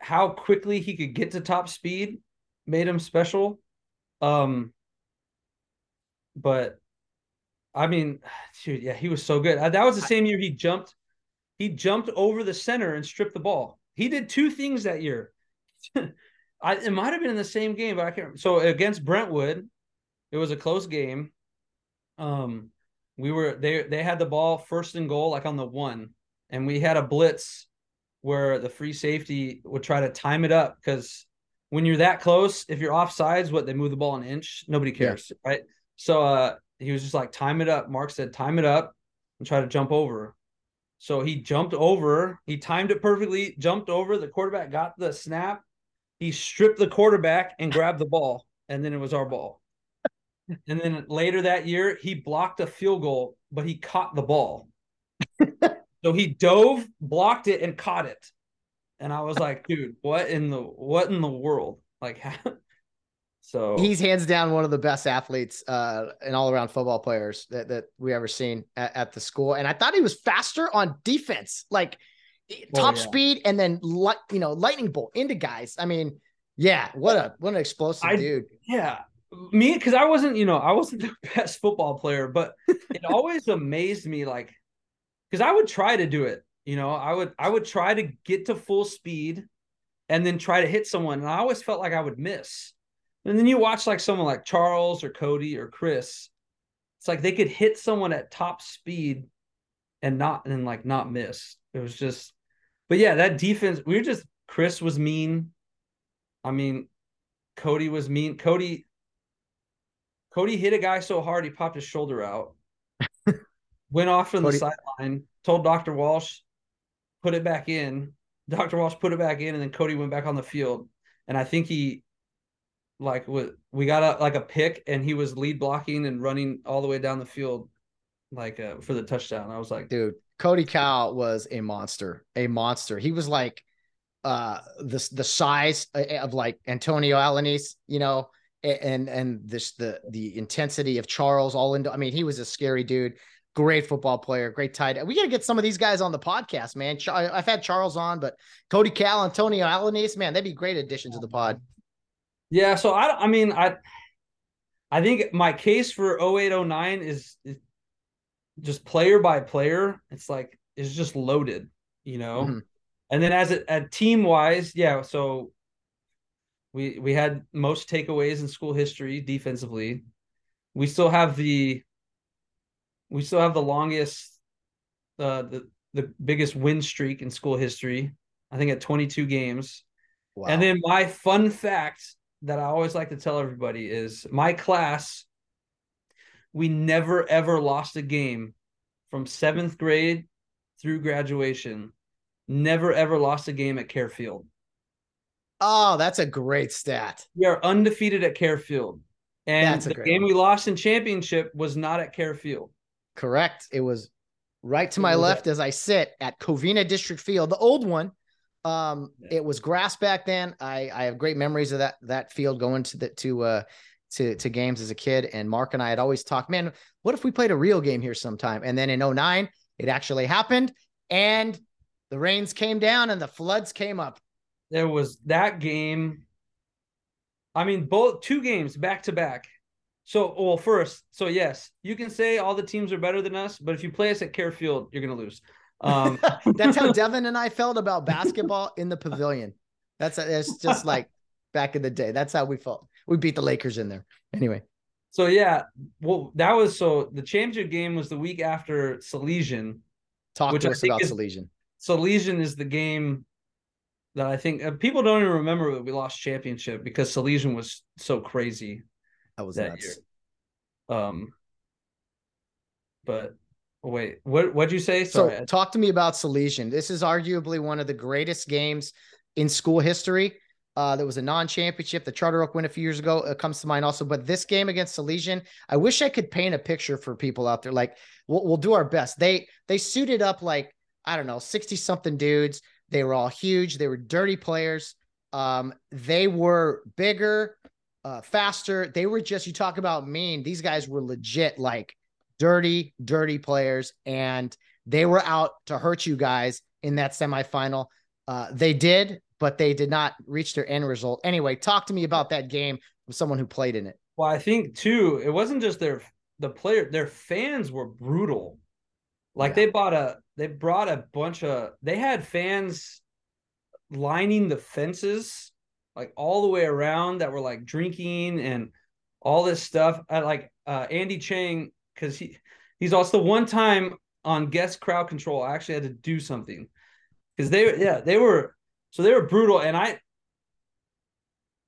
how quickly he could get to top speed made him special. Um, but I mean, [sighs] dude, yeah, he was so good. Uh, That was the same year he jumped. He jumped over the center and stripped the ball. He did two things that year. [laughs] I, it might have been in the same game, but I can't. So against Brentwood, it was a close game. Um, we were they they had the ball first and goal, like on the one, and we had a blitz where the free safety would try to time it up because when you're that close, if you're offsides, what they move the ball an inch, nobody cares, right? So uh, he was just like time it up. Mark said time it up and try to jump over. So he jumped over. He timed it perfectly. Jumped over. The quarterback got the snap. He stripped the quarterback and grabbed the ball, and then it was our ball. And then later that year, he blocked a field goal, but he caught the ball. [laughs] so he dove, blocked it, and caught it. And I was like, dude, what in the what in the world? Like, [laughs] so He's hands down one of the best athletes uh, and all around football players that, that we ever seen at, at the school. And I thought he was faster on defense, like Oh, top yeah. speed and then light, you know, lightning bolt into guys. I mean, yeah, what a what an explosive I- dude. yeah me because i wasn't you know i wasn't [laughs] the best football player but [laughs] it always amazed me like because i would try to do it you know i would i would try to get to full speed and then try to hit someone and i always felt like i would miss and then you watch like someone like charles or cody or chris it's like they could hit someone at top speed and not and like not miss it was just but yeah that defense we were just chris was mean i mean cody was mean cody Cody hit a guy so hard he popped his shoulder out. [laughs] Went off from Cody- the sideline, told Dr. Walsh, put it back in. Dr. Walsh put it back in, and then Cody went back on the field. And I think he like we got a like a pick and he was lead blocking and running all the way down the field like uh, for the touchdown. I was like, dude cody cow was a monster a monster. He was like uh the the size of like antonio alanis you know and and this the the intensity of charles all into i mean he was a scary dude. Great football player great tight end. we got to get some of these guys on the podcast man. I've had charles on but cody cal antonio alanis man they'd be great additions to the pod. Yeah, so I I mean I I think my case for 0809 is, is just player by player. It's like it's just loaded, you know. Mhm. And then as a, a team wise, yeah, so we we had most takeaways in school history defensively. We still have the we still have the longest uh the the biggest win streak in school history. I think at 22 games. wow. And then my fun fact that I always like to tell everybody is my class, we never ever lost a game from seventh grade through graduation. Never ever lost a game at Kares Field. oh that's a great stat We are undefeated at Kares Field. And the game one. we lost in championship was not at Kares Field. Correct. It was right to my left as I sit at Covina District Field, the old one. Um, Yeah. it was grass back then. I I have great memories of that that field going to the to uh to to games as a kid. And Mark and I had always talked, man, what if we played a real game here sometime? And then in 09, it actually happened, and the rains came down and the floods came up. There was that game. I mean, both two games back to back. So, well, first, so yes, you can say all the teams are better than us, but if you play us at Kares Field, you're going to lose. Um, [laughs] That's how [laughs] Devin and I felt about basketball in the pavilion. That's it's just like back in the day. That's how we felt. We beat the Lakers in there. Anyway. So yeah, well, that was so the championship game was the week after Salesian. Talk to us about is, Salesian. Salesian is the game that I think uh, people don't even remember that we lost championship because Salesian was so crazy. That was that nuts. year. Um, but wait, what what'd you say? Sorry. So talk to me about Salesian. This is arguably one of the greatest games in school history. Uh, there was a non-championship. The Charter Oak win a few years ago it comes to mind also. But this game against Salesian, I wish I could paint a picture for people out there. Like we'll, we'll do our best. They they suited up like I don't know, sixty something dudes. They were all huge. They were dirty players. Um, they were bigger, uh, faster. They were just you talk about mean. These guys were legit like dirty, dirty players, and they were out to hurt you guys in that semifinal. Uh, they did, but they did not reach their end result. Anyway, talk to me about that game from someone who played in it. Well, I think too, it wasn't just their the player, their fans were brutal. Like yeah. they bought a they brought a bunch of they had fans lining the fences like all the way around that were like drinking and all this stuff. I like uh Andy Chang because he he's also the one time on guest crowd control I actually had to do something because they yeah they were so they were brutal and I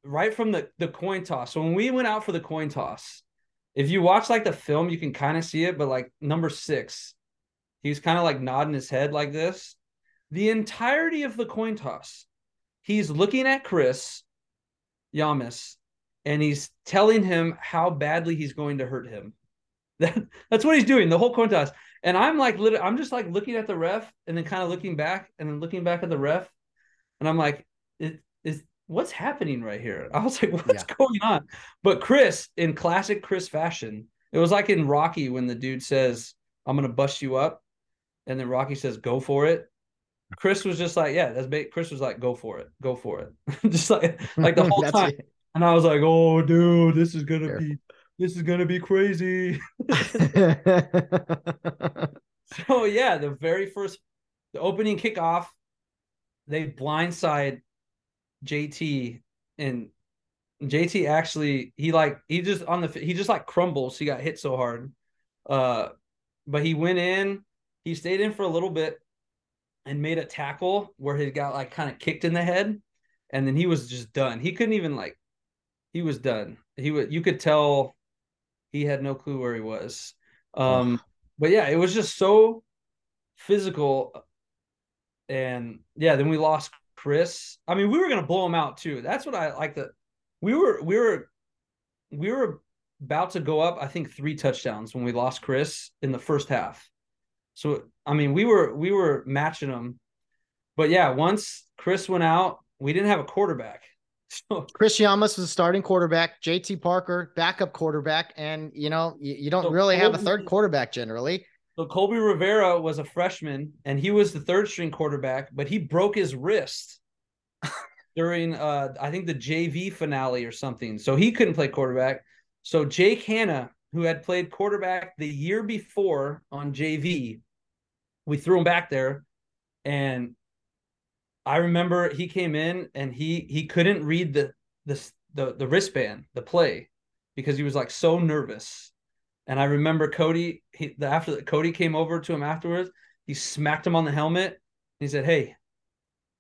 right from the the coin toss. So when we went out for the coin toss, if you watch like the film, you can kind of see it, but like number six, he's kind of like nodding his head like this. The entirety of the coin toss, he's looking at Chris Yamas and he's telling him how badly he's going to hurt him. [laughs] That, that's what he's doing the whole coin toss. And I'm like, literally, I'm just like looking at the ref and then kind of looking back and then looking back at the ref. And I'm like, is, is what's happening right here? [laughs] I was like, what's yeah. going on? But Chris, in classic Chris fashion, it was like in Rocky when the dude says, I'm going to bust you up. And then Rocky says, go for it. Chris was just like, yeah, that's bait. Chris was like, go for it, go for it. [laughs] just like, [laughs] like the whole time. It. And I was like, oh, dude, this is going to be this is gonna be crazy. so yeah, the very first the opening kickoff, they blindside JT and JT actually he like he just on the he just like crumbles. He got hit so hard. Uh but he went in, he stayed in for a little bit and made a tackle where he got like kind of kicked in the head and then he was just done. He couldn't even like he was done. He would you could tell he had no clue where he was. Um, but yeah, it was just so physical. And yeah, then we lost Chris. I mean, we were gonna blow him out too. That's what I like. That we were we were we were about to go up. I think three touchdowns when we lost Chris in the first half. So I mean, we were we were matching them. But yeah, once Chris went out, we didn't have a quarterback. [laughs] So Chris Yamas was a starting quarterback, JT Parker, backup quarterback, and you know, you, you don't so really have a third quarterback generally. So Colby Rivera was a freshman and he was the third string quarterback, but he broke his wrist [laughs] during uh I think the JV finale or something. So he couldn't play quarterback. So Jake Hanna, who had played quarterback the year before on JV, we threw him back there and I remember he came in and he he couldn't read the the the, the wristband, the play, because he was like so nervous. And I remember Cody, he the, after Cody came over to him afterwards, he smacked him on the helmet. He said, "Hey,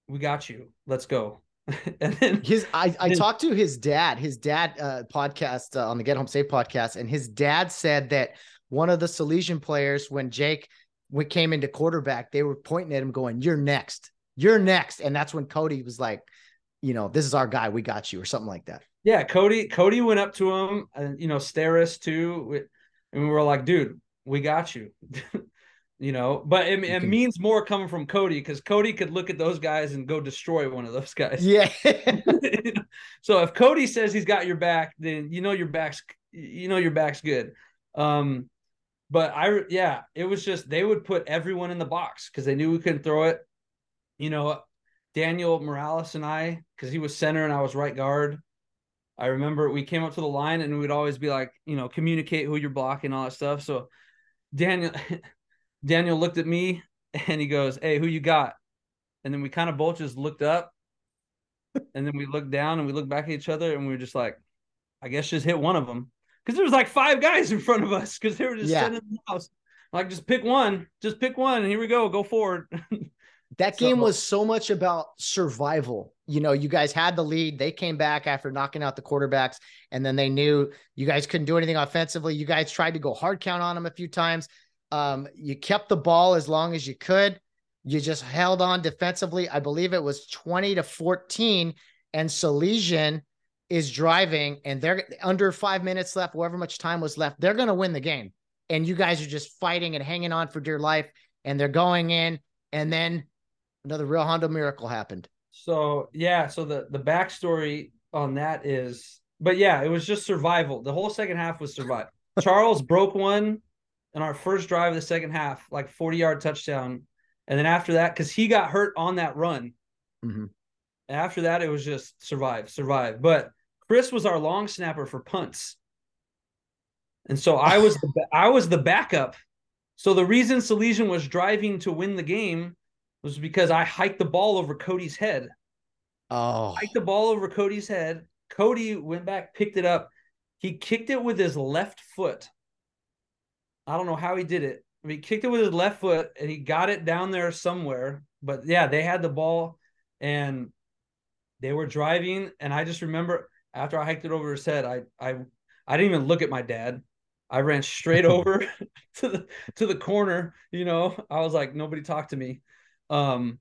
we got you. Let's go." [laughs] and then his I, I talked to his dad, his dad uh, podcast uh, on the Get Home Safe podcast, and his dad said that one of the Salesian players, when Jake we came into quarterback, they were pointing at him, going, "You're next." you're next. And that's when Cody was like, you know, this is our guy. We got you, or something like that. Yeah, Cody. Cody went up to him, and you know, Steris too, and we were like, dude, we got you. [laughs] you know, but it, it means more coming from Cody because Cody could look at those guys and go destroy one of those guys. Yeah. [laughs] so if Cody says he's got your back, then you know your back's you know your back's good. Um, but I yeah, it was just they would put everyone in the box because they knew we couldn't throw it you know, Daniel Morales and I, because he was center and I was right guard. I remember we came up to the line and we'd always be like, you know, communicate who you're blocking, all that stuff. So Daniel [laughs] Daniel looked at me and he goes, Hey, who you got? And then we kind of both just looked up and then we looked down and we looked back at each other and we were just like, I guess just hit one of them. Cause there was like five guys in front of us because they were just yeah. sitting in the house. Like, just pick one, just pick one. And here we go, go forward. [laughs] that game so, was so much about survival. You know, you guys had the lead. They came back after knocking out the quarterbacks, and then they knew you guys couldn't do anything offensively. You guys tried to go hard count on them a few times. Um, you kept the ball as long as you could. You just held on defensively. I believe it was 20 to 14, and Salesian is driving, and they're under five minutes left, however much time was left. They're going to win the game. And you guys are just fighting and hanging on for dear life, and they're going in. And then another Rio Hondo miracle happened. So, yeah. So, the, the backstory on that is, but yeah, it was just survival. The whole second half was survival. [laughs] Charles broke one in our first drive of the second half, like 40 yard touchdown and then after that, because he got hurt on that run. Mm-hmm. After that, it was just survive, survive. But Chris was our long snapper for punts. And so I was the [laughs] I was the backup. So the reason Salesian was driving to win the game was because I hiked the ball over Cody's head. Oh, hiked the ball over Cody's head. Cody went back, picked it up. He kicked it with his left foot. I don't know how he did it. I mean, he kicked it with his left foot and he got it down there somewhere. But yeah, they had the ball and they were driving. And I just remember after I hiked it over his head, I I I didn't even look at my dad. I ran straight [laughs] over [laughs] to the to the corner. You know, I was like, nobody talked to me. Um,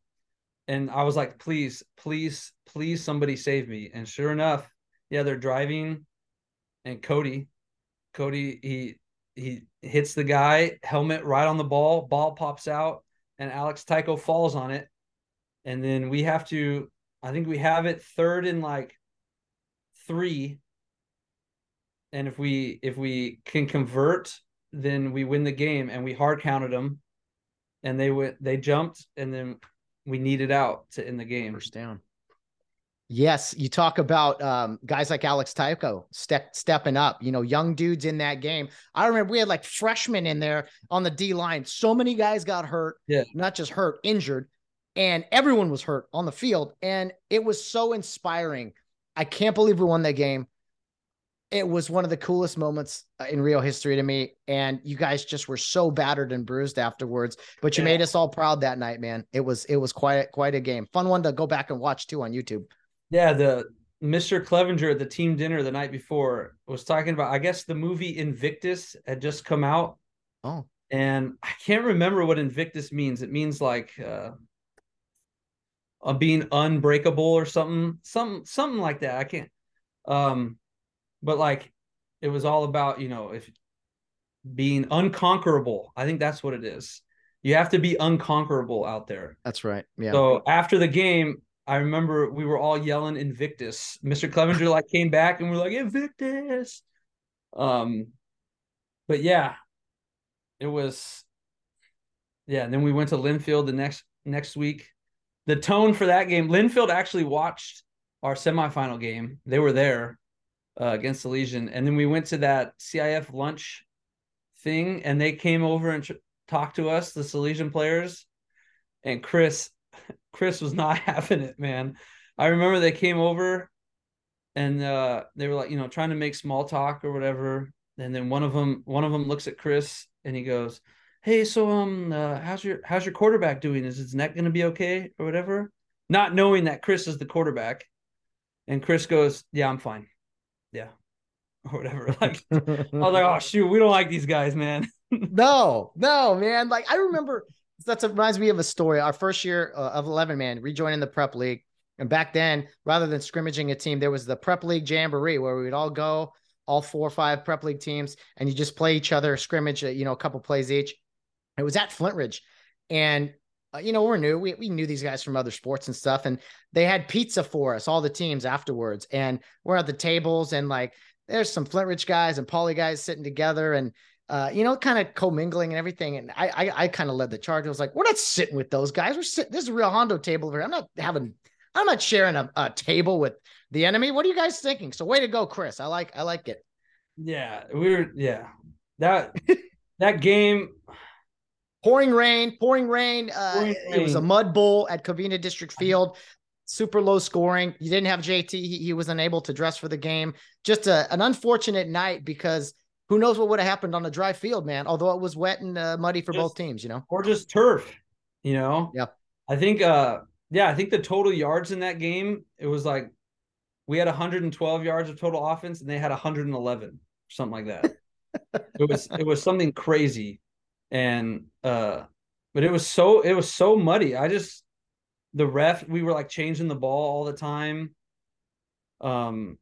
and I was like, please, please, please, somebody save me. And sure enough, yeah, they're driving, and Cody, Cody, he he hits the guy, helmet right on the ball, ball pops out, and Alex Tycho falls on it. And then we have to, I think we have it third and like three. And if we if we can convert, then we win the game. And we hard counted them, and they went they jumped, and then we needed out to end the game. First down. Yes, you talk about um, guys like Alex step stepping up. You know, young dudes in that game. I remember we had like freshmen in there on the D line. So many guys got hurt. Yeah, not just hurt, injured, and everyone was hurt on the field. And it was so inspiring. I can't believe we won that game. It was one of the coolest moments uh, in Rio history to me. And you guys just were so battered and bruised afterwards, but you yeah. made us all proud that night, man. It was it was quite quite a game. Fun one to go back and watch too on YouTube. Yeah, the Mr. Clevenger at the team dinner the night before was talking about. I guess the movie Invictus had just come out. Oh, and I can't remember what Invictus means. It means like uh, uh being unbreakable or something, some something like that. I can't. Um, but like it was all about you know if being unconquerable. I think that's what it is. You have to be unconquerable out there. That's right. Yeah. So after the game, I remember we were all yelling Invictus. Mr. Clevenger like came back and we are like Invictus. Um, but yeah, it was. Yeah, and then we went to Linfield the next next week. The tone for that game, Linfield actually watched our semifinal game. They were there uh, against Salesian, and then we went to that CIF lunch thing, and they came over and tr- talked to us, the Salesian players. And Chris, [laughs] Chris was not [laughs] having it, man. I remember they came over and uh, they were like, you know, trying to make small talk or whatever. And then one of them, one of them looks at Chris and he goes, "Hey, so um, uh, how's your how's your quarterback doing? Is his neck going to be okay or whatever?" Not knowing that Chris is the quarterback, and Chris goes, "Yeah, I'm fine. Yeah, [laughs] or whatever." [laughs] Like [laughs] I was like, "Oh shoot, we don't like these guys, man." no, no, man. Like I remember that reminds me of a story. Our first year uh, of 11 man rejoining the prep league. And back then, rather than scrimmaging a team, there was the prep league jamboree where we would all go, all four or five prep league teams, and you just play each other, scrimmage, uh, you know, a couple plays each. It was at Flintridge. And, uh, you know, we're new. We, we knew these guys from other sports and stuff. And they had pizza for us, all the teams afterwards. And we're at the tables and like, there's some Flintridge guys and Poly guys sitting together. And uh, you know, kind of commingling and everything. And I, I, I kind of led the charge. I was like, we're not sitting with those guys. We're sitting. This is a Rio Hondo table over here. I'm not having I'm not sharing a, a table with the enemy. What are you guys thinking? So way to go, Chris. I like I like it. Yeah, we were yeah. That [laughs] that game pouring rain, pouring rain. Uh, Pouring It was a mud bowl at Covina District Field. Super low scoring. You didn't have JT. He, he was unable to dress for the game. Just a, an unfortunate night because who knows what would have happened on a dry field, man. Although it was wet and uh, muddy for both teams, you know. or just turf, you know? Yeah, I think uh yeah, I think the total yards in that game, it was like we had 112 yards of total offense and they had 111, something like that. [laughs] it was it was something crazy. And uh but it was so it was so muddy. I just the ref, we were like changing the ball all the time. Um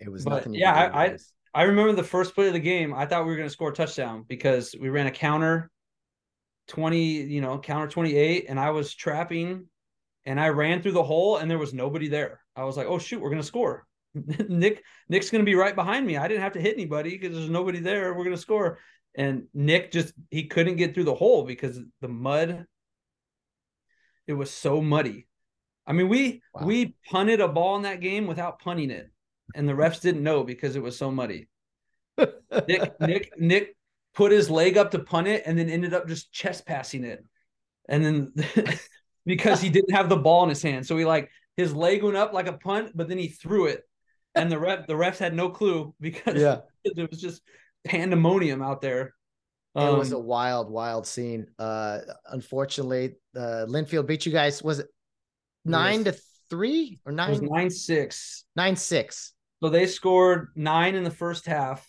It was But, nothing. yeah, I- I- I remember the first play of the game. I thought we were going to score a touchdown because we ran a counter 20, you know, counter 28, and I was trapping and I ran through the hole and there was nobody there. I was like, oh, shoot, we're going to score. [laughs] Nick, Nick's going to be right behind me. I didn't have to hit anybody because there's nobody there. We're going to score. And Nick just, he couldn't get through the hole because the mud, it was so muddy. I mean, we, Wow. we punted a ball in that game without punting it and the refs didn't know because it was so muddy. [laughs] Nick Nick Nick put his leg up to punt it and then ended up just chest passing it. And then [laughs] because he didn't have the ball in his hand. So he like his leg went up like a punt, but then he threw it. And the ref the refs had no clue because Yeah. [laughs] it was just pandemonium out there. it was a Um, wild, wild scene. Uh, unfortunately, uh, Linfield beat you guys. Was it nine to three or it was nine? nine six. Nine six. So they scored nine in the first half.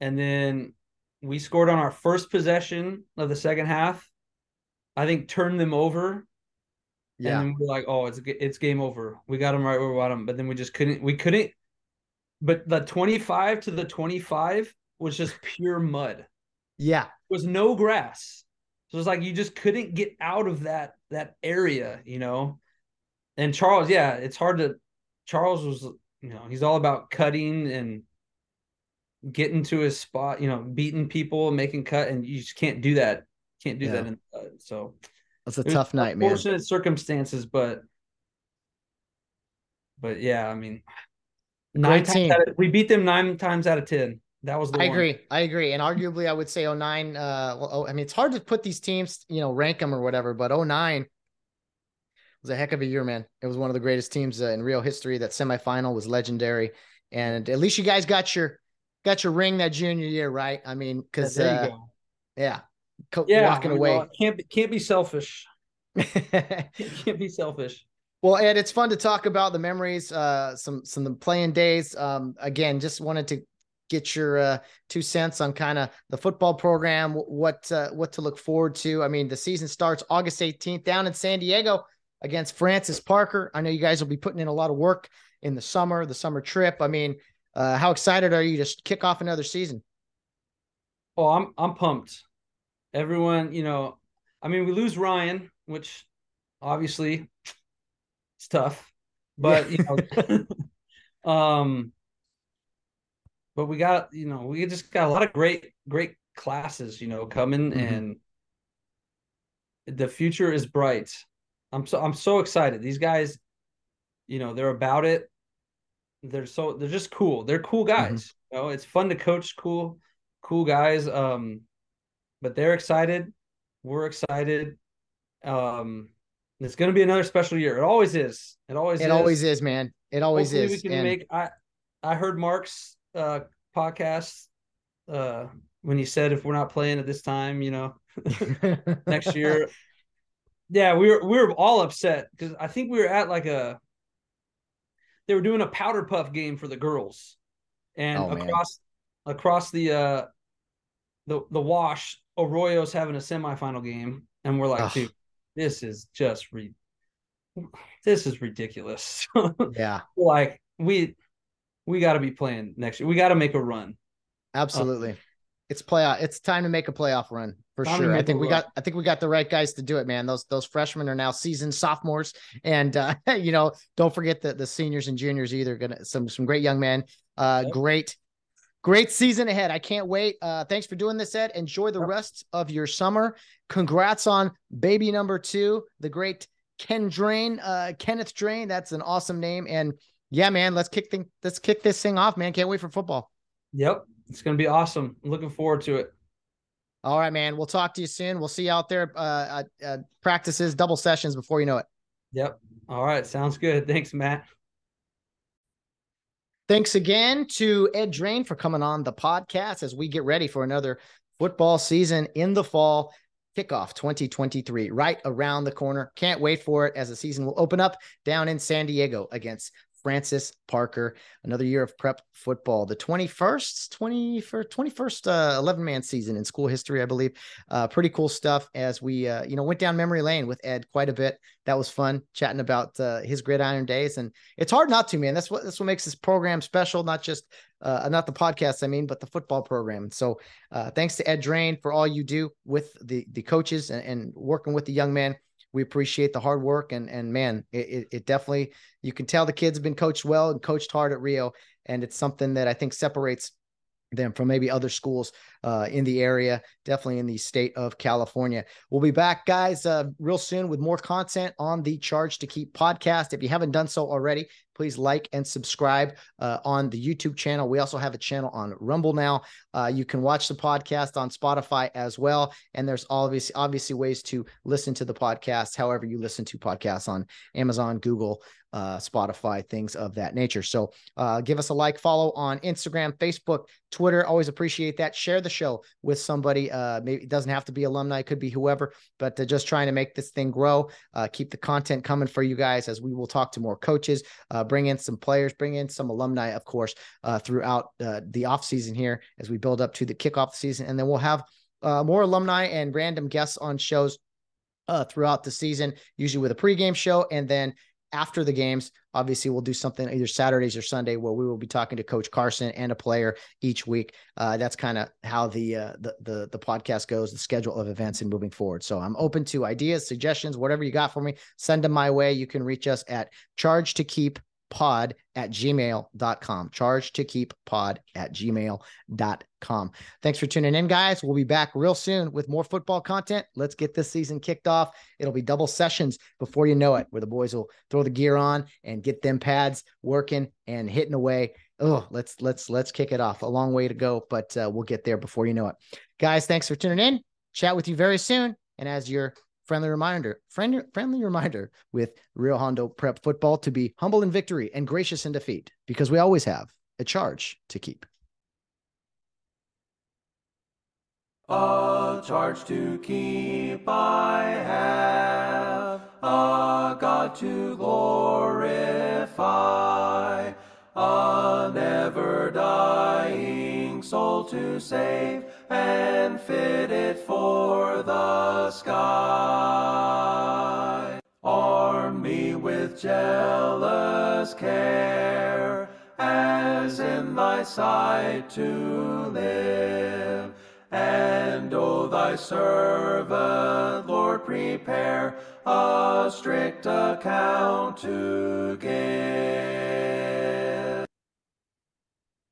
And then we scored on our first possession of the second half. I think turned them over. Yeah. And then we're like, oh, it's it's game over. We got them right where we want them, but then we just couldn't. We couldn't. But the twenty-five to the twenty-five was just pure mud. There yeah. was no grass, so it's like you just couldn't get out of that that area, you know. And Charles, yeah, it's hard to. Charles was, you know, he's all about cutting and getting to his spot, you know, beating people, making cut, and you just can't do that. Can't do that Yeah. in uh, so. It's a tough night, man. Circumstances, but but yeah, I mean, nine times team. out of, we beat them nine times out of ten. That was the I one. agree. I agree. And arguably, I would say 09. Uh, well, oh, I mean, it's hard to put these teams, you know, rank them or whatever, but 09 was a heck of a year, man. It was one of the greatest teams uh, in Rio history. That semifinal was legendary. And at least you guys got your got your ring that junior year, right? I mean, because there uh, yeah, Co- Yeah, walking I mean, away. well, can't be, can't be selfish. [laughs] [laughs] can't be selfish. Well, Ed, it's fun to talk about the memories, uh, some some playing days. Um, again, just wanted to get your uh, two cents on kind of the football program, what uh, what to look forward to. I mean, the season starts August 18th down in San Diego against Francis Parker. I know you guys will be putting in a lot of work in the summer, the summer trip. I mean, uh, how excited are you to kick off another season? Oh, I'm I'm pumped. Everyone, you know, I mean, we lose Ryan, which obviously it's tough, but you know, [laughs] um, but we got you know we just got a lot of great great classes, you know, coming Mhm. and the future is bright. I'm so I'm so excited. These guys, you know, they're about it. They're so they're just cool. They're cool guys. You know, it's fun to coach cool cool guys. Um, but they're excited. We're excited. Um, it's going to be another special year. It always is. It always It is. always is, man. It always Hopefully is. We can And- make. I I heard Mark's uh podcast uh when he said if we're not playing at this time, you know, [laughs] next [laughs] year. Yeah, we were we were all upset because I think we were at like a they were doing a powder puff game for the girls. And Oh, man. across across the uh the the wash, Arroyo's having a semifinal game, and we're like, Ugh. dude, this is just re this is ridiculous. [laughs] yeah, like we we got to be playing next year. We got to make a run. absolutely. it's playoff. It's time to make a playoff run for Time sure. I think we run. got. I think we got the right guys to do it, man. Those those freshmen are now seasoned sophomores, and uh, [laughs] you know, don't forget the the seniors and juniors either. Gonna some some great young men. Uh, Yep. great. Great season ahead. I can't wait. Uh, thanks for doing this, Ed. Enjoy the Yep. rest of your summer. Congrats on baby number two, the great Ken Drain, uh, Kenneth Drain. That's an awesome name. And yeah, man, let's kick thing, let's kick this thing off, man. Can't wait for football. Yep, it's gonna be awesome. I'm looking forward to it. All right, man. We'll talk to you soon. We'll see you out there. Uh, uh, practices, double sessions before you know it. Yep. All right. Sounds good. Thanks, Matt. Thanks again to Ed Drain for coming on the podcast as we get ready for another football season in the fall. Kickoff 2023 right around the corner. Can't wait for it as the season will open up down in San Diego against Francis Parker. Another year of prep football. The 21st, 20, 21st, 21st uh, 11 man season in school history, I believe. Uh, pretty cool stuff as we, uh, you know, went down memory lane with Ed quite a bit. That was fun chatting about uh, his gridiron days. And it's hard not to, man. That's what, that's what makes this program special, not just, uh, not the podcast, I mean, but the football program. So uh, thanks to Ed Drain for all you do with the, the coaches and, and working with the young man we appreciate the hard work and and man, it, it definitely you can tell the kids have been coached well and coached hard at Rio, and it's something that I think separates them from maybe other schools uh, in the area, definitely in the state of California. We'll be back, guys, uh, real soon with more content on the Charge to Keep podcast. If you haven't done so already, please like and subscribe uh, on the YouTube channel. We also have a channel on Rumble now. Uh, you can watch the podcast on Spotify as well. And there's obviously obviously ways to listen to the podcast, however you listen to podcasts on Amazon, Google, uh, Spotify, things of that nature. So uh, give us a like, follow on Instagram, Facebook, Twitter. Always appreciate that. Share the show with somebody. Uh, maybe it doesn't have to be alumni, it could be whoever, but uh, just trying to make this thing grow. Uh, keep the content coming for you guys as we will talk to more coaches, uh, bring in some players, bring in some alumni, of course, uh, throughout uh, the off season here as we build up to the kickoff season, and then we'll have uh, more alumni and random guests on shows uh, throughout the season, usually with a pregame show, and then after the games. Obviously, we'll do something either Saturdays or Sunday where we will be talking to Coach Carson and a player each week. Uh, that's kind of how the, uh, the the the podcast goes, the schedule of events and moving forward. So I'm open to ideas, suggestions, whatever you got for me. Send them my way. You can reach us at charge to keep pod at gmail.com. Charge to keep pod at gmail.com. Thanks for tuning in, guys. We'll be back real soon with more football content. Let's get this season kicked off. It'll be double sessions before you know it, where the boys will throw the gear on and get them pads working and hitting away. Oh, let's let's let's kick it off. A long way to go, but uh, we'll get there before you know it. Guys, thanks for tuning in. Chat with you very soon. And as your friendly reminder, friendly, friendly reminder with Rio Hondo Prep Football to be humble in victory and gracious in defeat, because we always have a charge to keep. A charge to keep I have, a God to glorify, a never dying soul to save, and fit it for the sky. Arm me with jealous care, as in thy sight to live. And O thy servant, Lord, prepare a strict account to